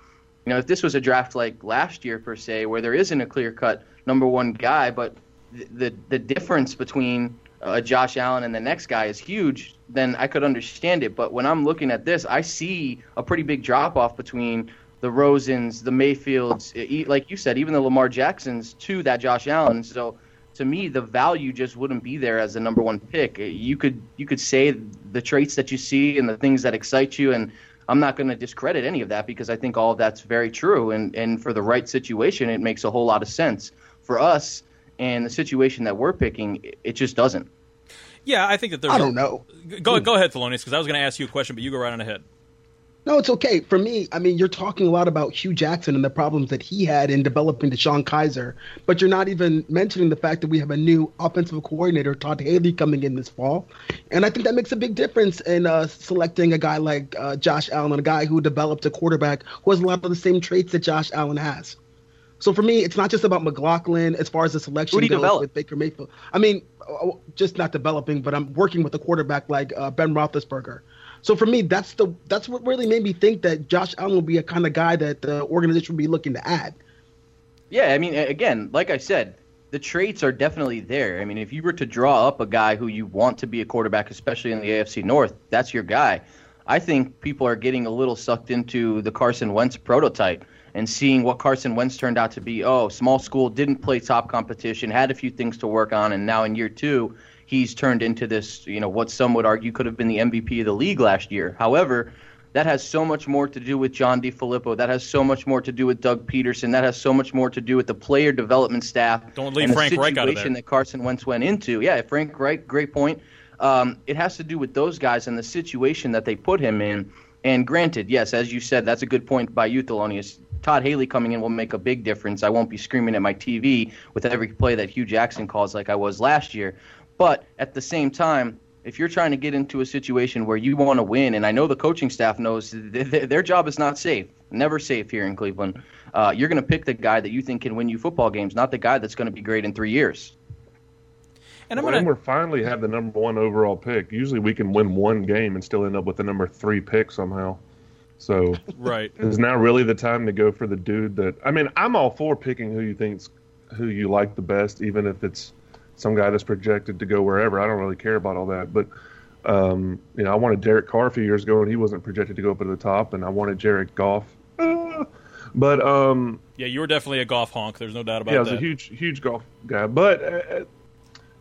you know, if this was a draft like last year per se, where there isn't a clear cut number one guy, but the the, the difference between uh, Josh Allen and the next guy is huge, then I could understand it. But when I'm looking at this, I see a pretty big drop off between the Rosens, the Mayfields, like you said, even the Lamar Jacksons to that Josh Allen. So to me, the value just wouldn't be there as the number one pick. Eh, you could you could say the traits that you see and the things that excite you, and I'm not going to discredit any of that because I think all of that's very true. And and for the right situation, it makes a whole lot of sense. For us and the situation that we're picking, it just doesn't. Yeah, I think that there's. I don't know. Go go ahead, Thelonious, because I was going to ask you a question, but you go right on ahead. No, it's okay. For me, I mean, you're talking a lot about Hue Jackson and the problems that he had in developing DeShone Kizer, but you're not even mentioning the fact that we have a new offensive coordinator, Todd Haley, coming in this fall. And I think that makes a big difference in uh, selecting a guy like uh, Josh Allen, a guy who developed a quarterback who has a lot of the same traits that Josh Allen has. So for me, it's not just about McCloughan as far as the selection goes develop? with Baker Mayfield. I mean, uh, just not developing, but I'm working with a quarterback like uh, Ben Roethlisberger. So for me, that's the that's what really made me think that Josh Allen will be a kind of guy that the organization would be looking to add. Yeah, I mean, again, like I said, the traits are definitely there. I mean, if you were to draw up a guy who you want to be a quarterback, especially in the AFC North, that's your guy. I think people are getting a little sucked into the Carson Wentz prototype and seeing what Carson Wentz turned out to be. Oh, small school, didn't play top competition, had a few things to work on, and now in year two, he's turned into this, you know, what some would argue could have been the MVP of the league last year. However, that has so much more to do with John DeFilippo. That has so much more to do with Doug Pederson. That has so much more to do with the player development staff. Don't leave Frank Reich out of situation there. that Carson Wentz went into. Yeah, Frank Reich, great point. Um, it has to do with those guys and the situation that they put him in. And granted, yes, as you said, that's a good point by you, Thelonious. Todd Haley coming in will make a big difference. I won't be screaming at my TV with every play that Hue Jackson calls like I was last year. But at the same time, if you're trying to get into a situation where you want to win, and I know the coaching staff knows th- th- their job is not safe, never safe here in Cleveland, uh, you're going to pick the guy that you think can win you football games, not the guy that's going to be great in three years. And I'm when gonna we're finally have the number one overall pick, usually we can win one game and still end up with the number three pick somehow. So right. is now really the time to go for the dude that I mean, I'm all for picking who you think's who you like the best, even if it's some guy that's projected to go wherever. I don't really care about all that. But um, you know, I wanted Derek Carr a few years ago and he wasn't projected to go up to the top and I wanted Jared Goff. Uh, but um Yeah, you were definitely a Goff honk. There's no doubt about that. yeah, I was that. a huge, huge Goff guy. But uh,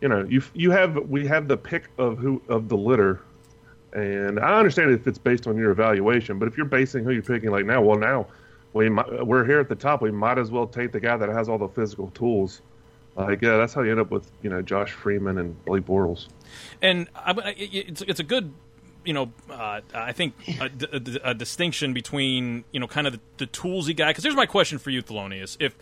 you know, you you have we have the pick of who of the litter, and I understand if it's based on your evaluation. But if you're basing who you're picking, like now, well, now we might, we're here at the top. We might as well take the guy that has all the physical tools. Like yeah, that's how you end up with you know Josh Freeman and Blake Bortles. and I, it's it's a good you know uh, I think a, a- a distinction between you know kind of the, the tools he got because here's my question for you Thelonious if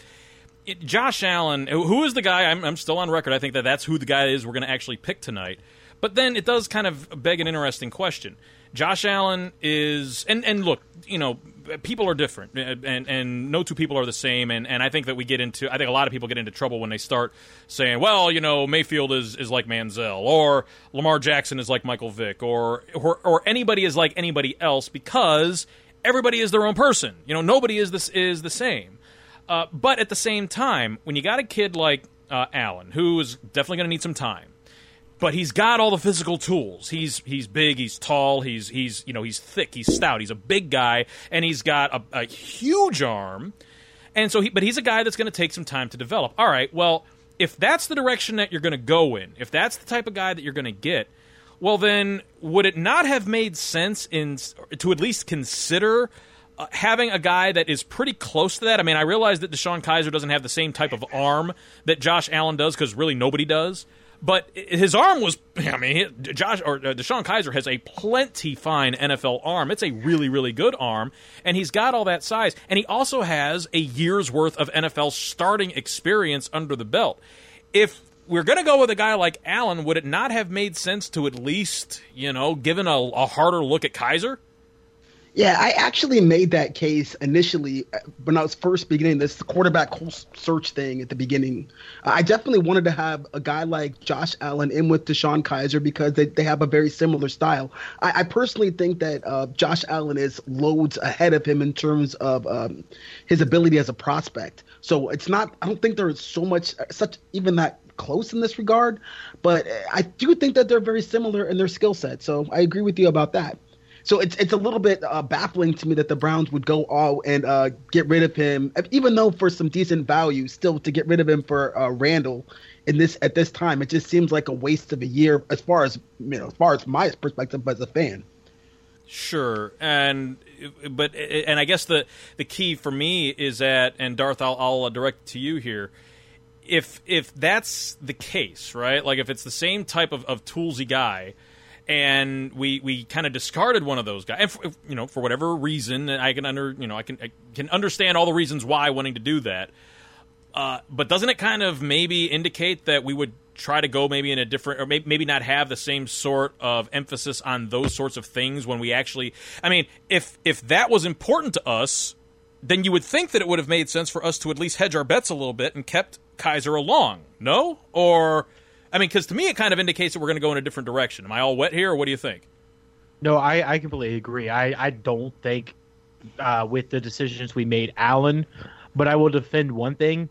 it- Josh Allen, who who is the guy? I'm, I'm still on record. I think that that's who the guy is we're going to actually pick tonight. But then it does kind of beg an interesting question. Josh Allen is, and, and look, you know, people are different, and, and no two people are the same. And, and I think that we get into, I think a lot of people get into trouble when they start saying, well, you know, Mayfield is, is like Manziel, or Lamar Jackson is like Michael Vick, or, or, or anybody is like anybody else because everybody is their own person. You know, nobody is this is the same. Uh, but at the same time, when you got a kid like uh, Allen, who is definitely going to need some time, but he's got all the physical tools. He's he's big, he's tall, he's he's you know he's thick, he's stout, he's a big guy, and he's got a, a huge arm. And so, he, but he's a guy that's going to take some time to develop. All right, well, if that's the direction that you're going to go in, if that's the type of guy that you're going to get, well, then would it not have made sense in to at least consider uh, having a guy that is pretty close to that? I mean, I realize that DeShone Kizer doesn't have the same type of arm that Josh Allen does because really nobody does. But his arm was, I mean, Josh or uh, DeShone Kizer has a plenty fine NFL arm. It's a really, really good arm, and he's got all that size. And he also has a year's worth of NFL starting experience under the belt. If we're going to go with a guy like Allen, would it not have made sense to at least, you know, given a, a harder look at Kizer? Yeah, I actually made that case initially uh, when I was first beginning this quarterback search thing at the beginning. I definitely wanted to have a guy like Josh Allen in with DeShone Kizer because they, they have a very similar style. I, I personally think that uh, Josh Allen is loads ahead of him in terms of um, his ability as a prospect. So it's not, I don't think there's so much, such even that close in this regard, but I do think that they're very similar in their skill set. So I agree with you about that. So it's it's a little bit uh, baffling to me that the Browns would go all and uh, get rid of him, even though for some decent value, still to get rid of him for uh, Randall in this at this time, it just seems like a waste of a year as far as you know, as far as my perspective as a fan. Sure, and but and I guess the the key for me is that, and Darth, I'll, I'll direct to you here. If if that's the case, right? Like if it's the same type of, of toolsy guy, and we we kind of discarded one of those guys. And for, you know, for whatever reason, I can under you know I can I can understand all the reasons why wanting to do that. Uh, but doesn't it kind of maybe indicate that we would try to go maybe in a different, or maybe, maybe not have the same sort of emphasis on those sorts of things when we actually? I mean, if if that was important to us, then you would think that it would have made sense for us to at least hedge our bets a little bit and kept Kizer along. No, or I mean, because to me, it kind of indicates that we're going to go in a different direction. Am I all wet here, or what do you think? No, I, I completely agree. I, I don't think uh, with the decisions we made, Allen, but I will defend one thing,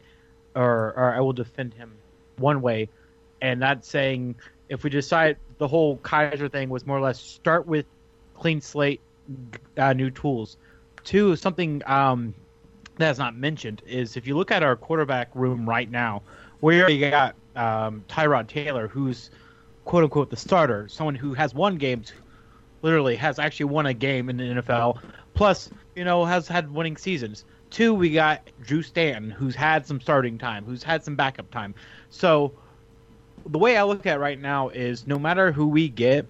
or, or I will defend him one way, and that's saying if we decide the whole Kizer thing was more or less start with clean slate, uh, new tools. Two, something um, that's not mentioned is if you look at our quarterback room right now, we already got um, Tyrod Taylor, who's quote unquote the starter, someone who has won games, literally has actually won a game in the NFL, plus you know has had winning seasons. Two, we got Drew Stanton, who's had some starting time, who's had some backup time. So the way I look at it right now is no matter who we get,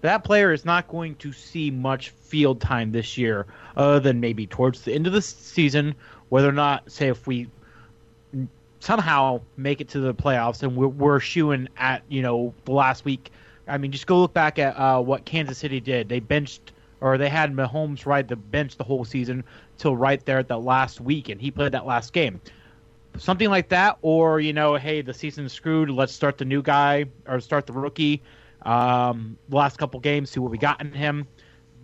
that player is not going to see much field time this year, other than maybe towards the end of the season, whether or not, say, if we somehow make it to the playoffs and we're, we're shooing at you know the last week. I mean, just go look back at uh, what Kansas City did. They benched or they had Mahomes ride the bench the whole season till right there at the last week, and he played that last game. Something like that, or you know, hey, the season's screwed. Let's start the new guy or start the rookie. Um, last couple games, see what we got in him.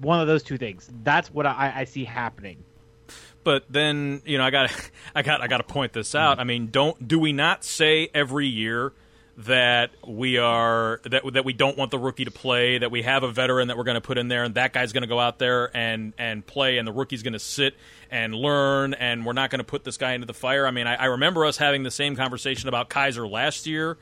One of those two things. That's what I, I see happening but then you know I got I got I got to point this out. Mm-hmm. I mean, don't do we not say every year that we are that that we don't want the rookie to play, that we have a veteran that we're going to put in there, and that guy's going to go out there and and play, and the rookie's going to sit and learn, and we're not going to put this guy into the fire. I mean, I, I remember us having the same conversation about Kizer last year.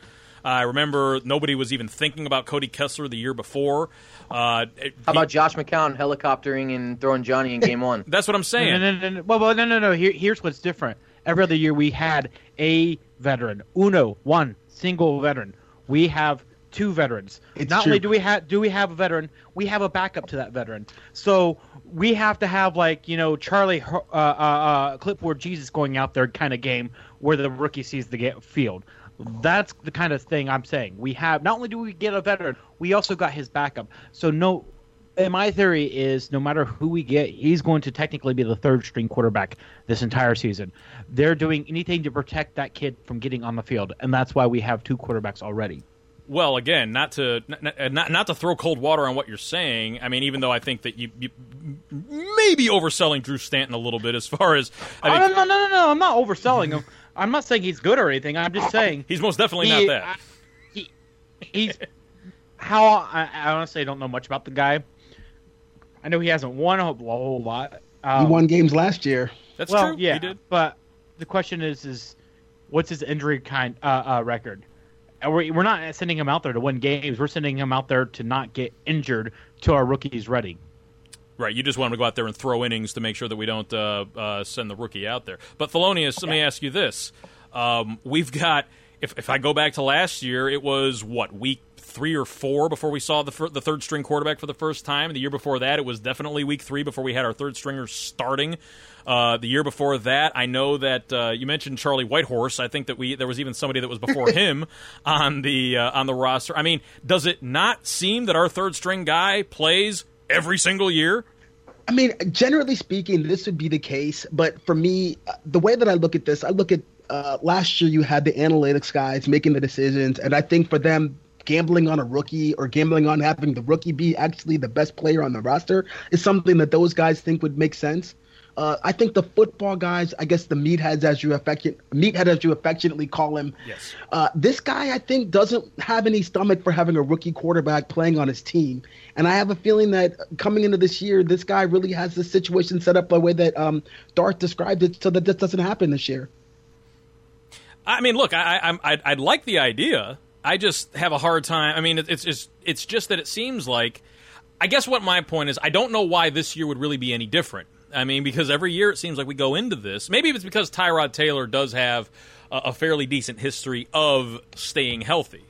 Uh, I remember nobody was even thinking about Cody Kessler the year before. Uh, How about Josh McCown helicoptering and throwing Johnny in game one? That's what I'm saying. No, no, no, no. Well, well, no, no, no. Here, here's what's different. Every other year we had a veteran, uno, one single veteran. We have two veterans. It's Not true. only do we have do we have a veteran, we have a backup to that veteran. So we have to have like you know Charlie uh, uh, uh, clipboard Jesus going out there kind of game where the rookie sees the ga- field. That's the kind of thing I'm saying. We have not only do we get a veteran, we also got his backup. So no, and my theory is no matter who we get, he's going to technically be the third string quarterback this entire season. They're doing anything to protect that kid from getting on the field, and that's why we have two quarterbacks already. Well, again, not to not, not not to throw cold water on what you're saying. I mean, even though I think that you, you may be overselling Drew Stanton a little bit as far as I oh, no, no, no, no, no! I'm not overselling him. I'm not saying he's good or anything. I'm just saying he's most definitely he- not that. I- he, he's how I, I honestly don't know much about the guy. I know he hasn't won a whole, a whole lot. he Um, won games last year. That's well, true. Yeah, He did. but the question is, is what's his injury kind uh, uh, record? We're, we're not sending him out there to win games. We're sending him out there to not get injured till our rookie's ready. Right, you just want him to go out there and throw innings to make sure that we don't uh, uh, send the rookie out there. But Thelonious, let me ask you this: um, We've got, if if I go back to last year, it was what week three or four before we saw the fir- the third string quarterback for the first time. The year before that, it was definitely week three before we had our third stringer starting. Uh, the year before that, I know that uh, you mentioned Charlie Whitehurst. I think that we there was even somebody that was before him on the uh, on the roster. I mean, does it not seem that our third string guy plays every single year? I mean, generally speaking, this would be the case. But for me, uh, the way that I look at this, I look at uh, last year you had the analytics guys making the decisions, and I think for them, gambling on a rookie or gambling on having the rookie be actually the best player on the roster is something that those guys think would make sense. Uh, I think the football guys, I guess the meatheads, as you affection, meathead as you affectionately call him, Yes. uh, this guy, I think, doesn't have any stomach for having a rookie quarterback playing on his team. And I have a feeling that coming into this year, this guy really has the situation set up the way that um, Darth described it so that this doesn't happen this year. I mean, look, I, I, I'm- I'd, I'd like the idea. I just have a hard time. I mean, it, it's just it's just that it seems like. I guess what my point is, I don't know why this year would really be any different. I mean, because every year it seems like we go into this. Maybe it's because Tyrod Taylor does have a, a fairly decent history of staying healthy.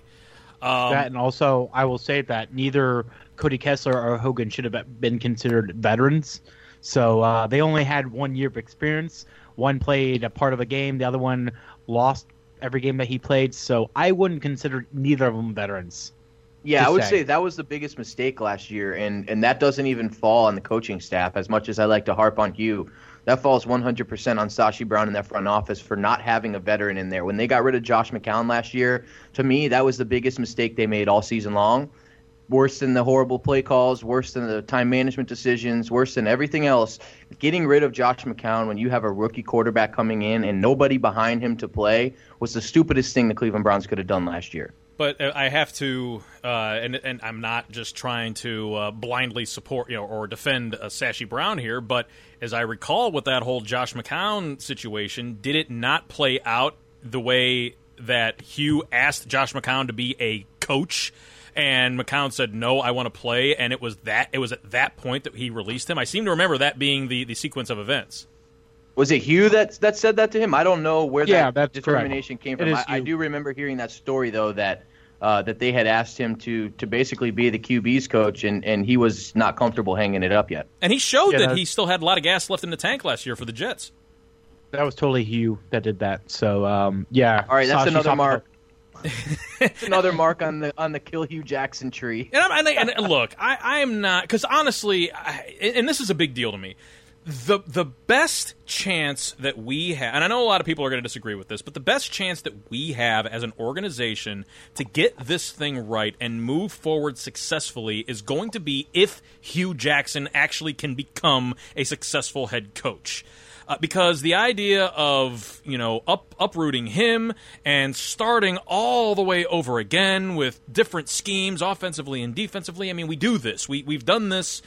Um, that and also, I will say that neither Cody Kessler or Hogan should have been considered veterans. So uh, they only had one year of experience. One played a part of a game. The other one lost every game that he played. So I wouldn't consider neither of them veterans. Yeah, I would say. say that was the biggest mistake last year, and and that doesn't even fall on the coaching staff as much as I like to harp on Hue. That falls 100% on Sashi Brown in that front office for not having a veteran in there. When they got rid of Josh McCown last year, to me, that was the biggest mistake they made all season long. Worse than the horrible play calls, worse than the time management decisions, worse than everything else. Getting rid of Josh McCown when you have a rookie quarterback coming in and nobody behind him to play was the stupidest thing the Cleveland Browns could have done last year. But uh, I have to, uh, and and I'm not just trying to uh, blindly support you know or defend uh, Sashi Brown here. But as I recall, with that whole Josh McCown situation, did it not play out the way that Hue asked Josh McCown to be a coach? And McCown said, "No, I want to play." And it was that it was at that point that he released him. I seem to remember that being the, the sequence of events. Was it Hue that that said that to him? I don't know where Yeah, that that's determination correct. came from. I, I do remember hearing that story though that uh, that they had asked him to to basically be the QB's coach, and, and he was not comfortable hanging it up yet. And he showed Yeah, that that- he still had a lot of gas left in the tank last year for the Jets. That was totally Hue that did that. So um, yeah. All right, that's Sashi's another mark. That's another mark on the on the kill Hue Jackson tree. And, I'm, and, and look, I, I am not because honestly, I, and this is a big deal to me. The the best chance that we have, and I know a lot of people are going to disagree with this, but the best chance that we have as an organization to get this thing right and move forward successfully is going to be if Hue Jackson actually can become a successful head coach. Uh, because the idea of you know up uprooting him and starting all the way over again with different schemes offensively and defensively i mean we do this we, we've done this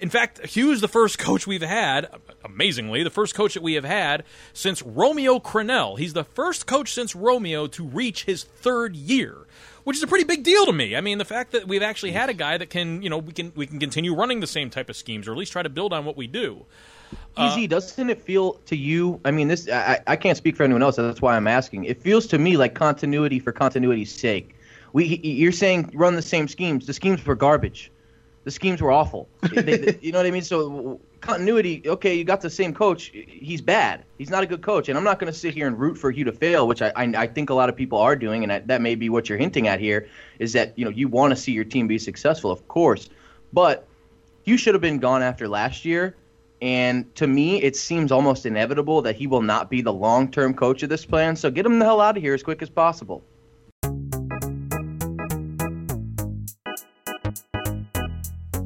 in fact hue's the first coach we've had amazingly the first coach that we have had since romeo crennel he's the first coach since romeo to reach his third year which is a pretty big deal to me. I mean, the fact that we've actually had a guy that can, you know, we can we can continue running the same type of schemes, or at least try to build on what we do. Uh, Easy, doesn't it feel to you? I mean, this I, I can't speak for anyone else. That's why I'm asking. It feels to me like continuity for continuity's sake. We you're saying run the same schemes. The schemes were garbage. The schemes were awful. they, they, you know what I mean? So continuity. Okay, you got the same coach. He's bad. He's not a good coach. And I'm not going to sit here and root for you to fail, which I I, I think a lot of people are doing, and I, that may be what you're hinting at here. Is that you know you want to see your team be successful, of course, but you should have been gone after last year. And to me, it seems almost inevitable that he will not be the long term coach of this plan. So get him the hell out of here as quick as possible.